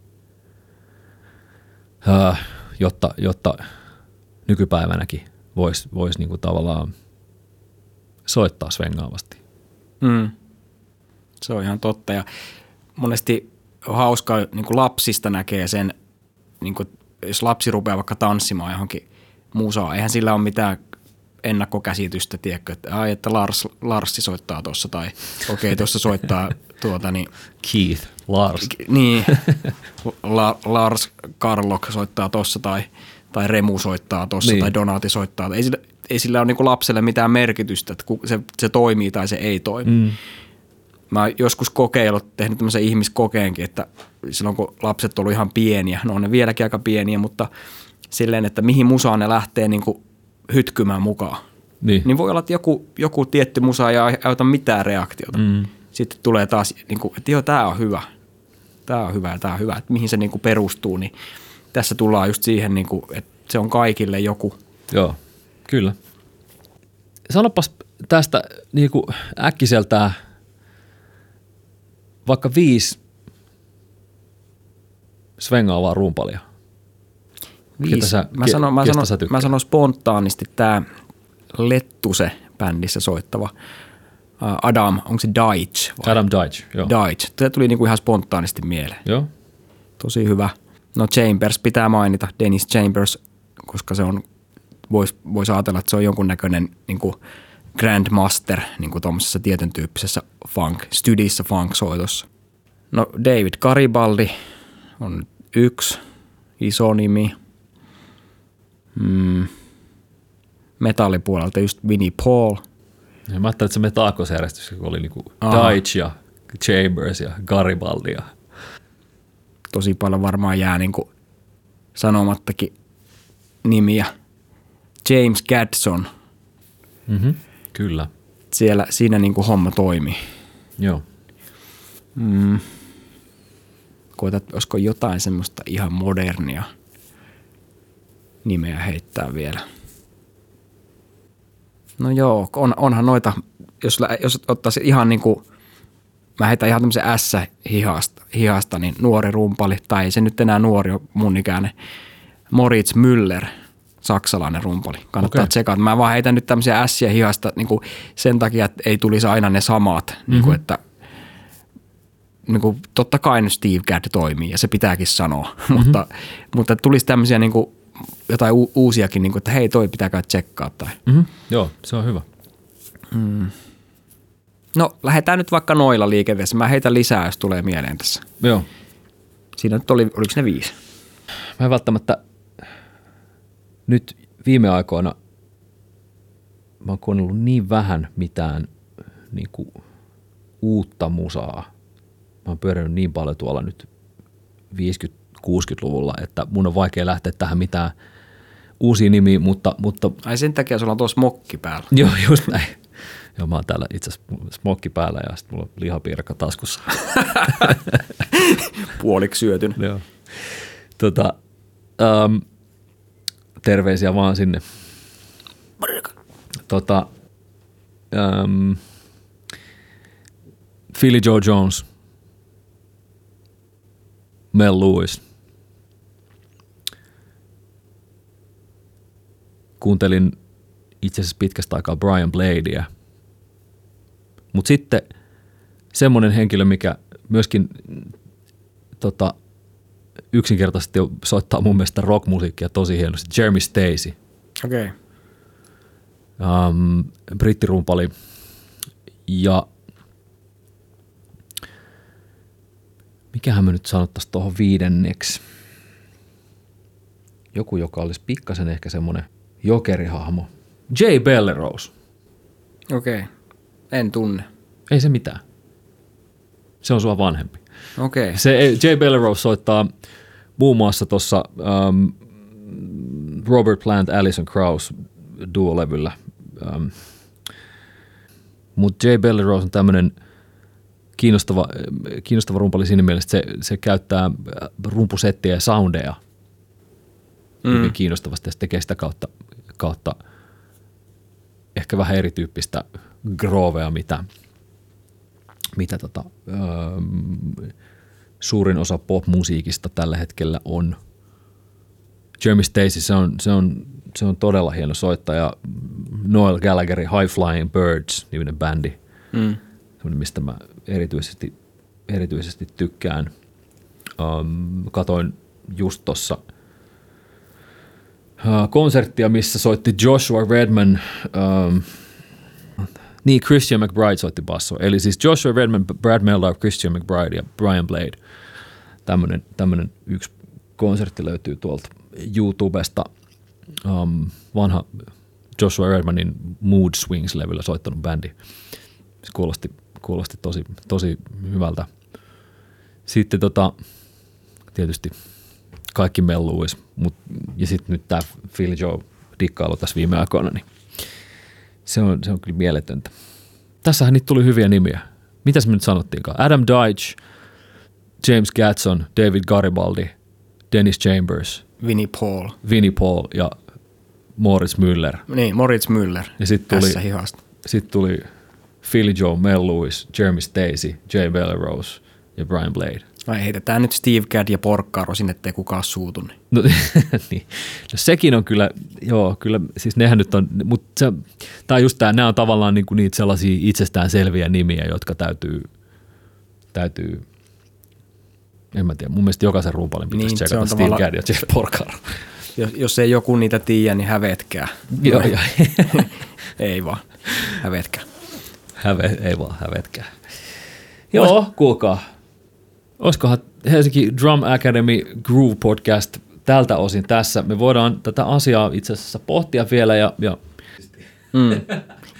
uh, jotta, jotta nykypäivänäkin voisi vois niinku tavallaan soittaa svengaavasti. Mm. Se on ihan totta ja monesti on hauskaa, niin lapsista näkee sen, niin kuin, jos lapsi rupeaa vaikka tanssimaan johonkin musaan, eihän sillä ole mitään ennakkokäsitystä, tiedätkö, että, ai, että Lars, Larssi soittaa tuossa tai okei, okay, tuossa soittaa tuota, niin, *laughs* Keith, Lars. niin *laughs* La, Lars Karlok soittaa tuossa tai, tai Remu soittaa tuossa Niin. tai Donati soittaa. Ei sillä, ei sillä ole niin lapselle mitään merkitystä, että se, se toimii tai se ei toimi. Mm. Mä joskus kokeillut, tehnyt tämmöisen ihmiskokeenkin, että silloin kun lapset on ollut ihan pieniä, no on ne vieläkin aika pieniä, mutta silleen, että mihin musaan ne lähtee niin kuin hytkymään mukaan. Niin. Niin voi olla, että joku, joku tietty musa ei aiheuta mitään reaktiota. Mm. Sitten tulee taas, niin kuin, että joo, tämä on hyvä. Tämä on hyvä ja tämä on hyvä. Että mihin se niin kuin perustuu, niin tässä tullaan just siihen, niin kuin, että se on kaikille joku. Joo, kyllä. Sanopas tästä niin kuin äkkiseltään vaikka viisi svengaavaa rumpalia. Ketä Viisi. sä- mä, sanon, mä, sanon, sä mä sanon spontaanisti tämä Lettuse bändissä soittava Adam, onko se Deitch? vai? Adam Deitch, joo. Deitch. Tämä tuli niinku ihan spontaanisti mieleen. joo. Tosi hyvä. No Chambers pitää mainita, Dennis Chambers, koska se on, voisi vois ajatella, että se on jonkunnäköinen niin kuin grandmaster niin kuin tuommoisessa tietyn tyyppisessä funk, studiissa funk-soitossa. No David Garibaldi on yksi iso nimi. Mm. Metallipuolelta just Vinnie Paul. Ja mä ajattelin, että se menee taakkosjärjestys, kun oli niinku. Deitch ja Chambers ja Garibaldi. Ja... Tosi paljon varmaan jää niin kuin sanomattakin nimiä. James Gadson. Mm-hmm. Kyllä, Siellä, siinä niin kuin homma toimii. joo. Mm. Koetat, olisiko jotain semmoista ihan modernia nimeä heittää vielä. No joo, on, onhan noita, jos, jos ottaisi ihan niin kuin, mä heitän ihan tämmöisen S-hihasta, hihasta, niin nuori rumpali, tai ei se nyt enää nuori ole mun ikäinen, Moritz Müller, saksalainen rumpali. Kannattaa okay. tsekata. Mä vaan heitän nyt tämmöisiä S hihasta niin kuin sen takia, että ei tulisi aina ne samat, mm-hmm. niin kuin, että niin kuin, totta kai nyt Steve Gadd toimii ja se pitääkin sanoa, mm-hmm. *laughs* mutta, mutta tulisi tämmöisiä niin kuin, jotain u- uusiakin, niin kuin, että hei toi pitää käydä tsekkaa tai. Mm-hmm. Joo, se on hyvä. No lähdetään nyt vaikka noilla liikenteessä. Mä heitän lisää, jos tulee mieleen tässä. Joo. Siinä nyt oli, oliko ne viisi? Mä en välttämättä nyt viime aikoina mä oon kuunnellut niin vähän mitään niin kuin, uutta musaa. Mä oon pyörinyt niin paljon tuolla nyt 50-60-luvulla, että mun on vaikea lähteä tähän mitään uusia nimiä, mutta, mutta Ai sen takia sulla on tuossa mokki päällä. *laughs* joo, just näin. Joo, mä oon täällä itse asiassa smokki päällä ja sitten mulla on lihapiirakka taskussa. *laughs* Puoliksi syötyn. Joo. Tota, um, terveisiä vaan sinne. Tota, um, Philly Joe Jones, Mel Lewis. Kuuntelin itse asiassa pitkästä aikaa Brian Bladea. Mutta sitten semmoinen henkilö, mikä myöskin tota, yksinkertaisesti soittaa mun mielestä rockmusiikkia tosi hienosti, Jeremy Stacy. Okei. Okay. Um, brittirumpali. Ja mikähän me nyt sanottaisiin tuohon viidenneksi? Joku, joka olisi pikkasen ehkä semmoinen jokerihahmo. Jay Bellerose. Okei. Okay. En tunne. Ei se mitään. Se on sua vanhempi. Okei. Okay. Se Jay Bellerose soittaa muun muassa tuossa um, Robert Plant, Alison Krauss duolevyllä. Um, Mutta Jay Bellerose on tämmöinen kiinnostava, kiinnostava rumpali siinä mielessä, että se, se käyttää rumpusettiä ja soundeja mm. hyvin kiinnostavasti ja se tekee sitä kautta, kautta ehkä vähän erityyppistä groovea, mitä, mitä tota, um, suurin osa pop-musiikista tällä hetkellä on. Jeremy Stacy, se on, se on, se on todella hieno soittaja. Noel Gallagherin High Flying Birds, niminen bändi, mm. mistä mä erityisesti, erityisesti tykkään. Um, katoin just tuossa konserttia, missä soitti Joshua Redman, um, niin Christian McBride soitti basso. Eli siis Joshua Redman, Brad Mehldau, Christian McBride ja Brian Blade – tämmöinen, tämmöinen yksi konsertti löytyy tuolta YouTubesta. Um, vanha Joshua Redmanin Mood Swings-levyllä soittanut bändi. Se kuulosti, kuulosti tosi, tosi hyvältä. Sitten tota, tietysti kaikki melluis, mut, ja sitten nyt tämä Phil Joe dikkailu tässä viime aikoina, niin se on, se on kyllä mieletöntä. Tässähän niitä tuli hyviä nimiä. Mitäs me nyt sanottiinkaan? Adam Deitch, James Gatson, David Garibaldi, Dennis Chambers, Vinnie Paul. Vinnie Paul ja Moritz Müller. Niin, Moritz Müller. Ja sitten tuli, sit tuli Philly Joe, Mel Lewis, Jeremy Stacy, Jay Bellerose ja Brian Blade. Vai heitetään nyt Steve Gadd ja Porkkaro sinne, ettei kukaan suutu. Niin. No, *laughs* niin. no sekin on kyllä, joo, kyllä, siis nehän nyt on, mutta se, tai just tämä, nämä on tavallaan niinku niitä sellaisia itsestään selviä nimiä, jotka täytyy, täytyy en mä tiedä, mun mielestä jokaisen rumpalin pitäisi niin, tsekata Steve. Gadd ja Jeff Porcaro. Jos, jos ei joku niitä tiedä, niin hävetkää. Joo, joo. *laughs* ei vaan, hävetkää. Häve, ei vaan, hävetkää. Joo, kuulkaa. Olisikohan Helsinki Drum Academy Groove Podcast tältä osin tässä. Me voidaan tätä asiaa itse asiassa pohtia vielä ja, ja Mm.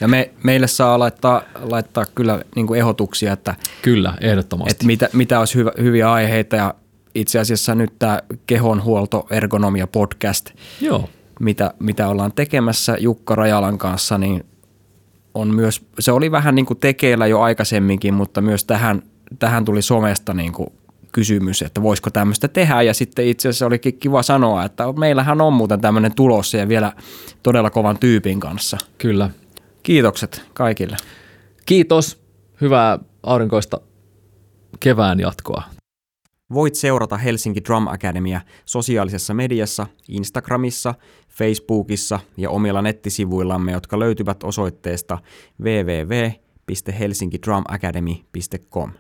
Ja me, meille saa laittaa, laittaa kyllä niin kuin ehdotuksia, että, kyllä, ehdottomasti. että mitä, mitä olisi hyvä, hyviä aiheita ja itse asiassa nyt tämä kehonhuolto ergonomia podcast, Joo. Mitä, mitä ollaan tekemässä Jukka Rajalan kanssa, niin on myös, se oli vähän niin kuin tekeillä jo aikaisemminkin, mutta myös tähän, tähän tuli somesta niin kuin kysymys, että voisiko tämmöistä tehdä ja sitten itse asiassa olikin kiva sanoa, että meillähän on muuten tämmöinen tulossa ja vielä todella kovan tyypin kanssa. Kyllä. Kiitokset kaikille. Kiitos. Hyvää aurinkoista kevään jatkoa. Voit seurata Helsinki Drum Academia sosiaalisessa mediassa, Instagramissa, Facebookissa ja omilla nettisivuillamme, jotka löytyvät osoitteesta www.helsinkidrumacademy.com.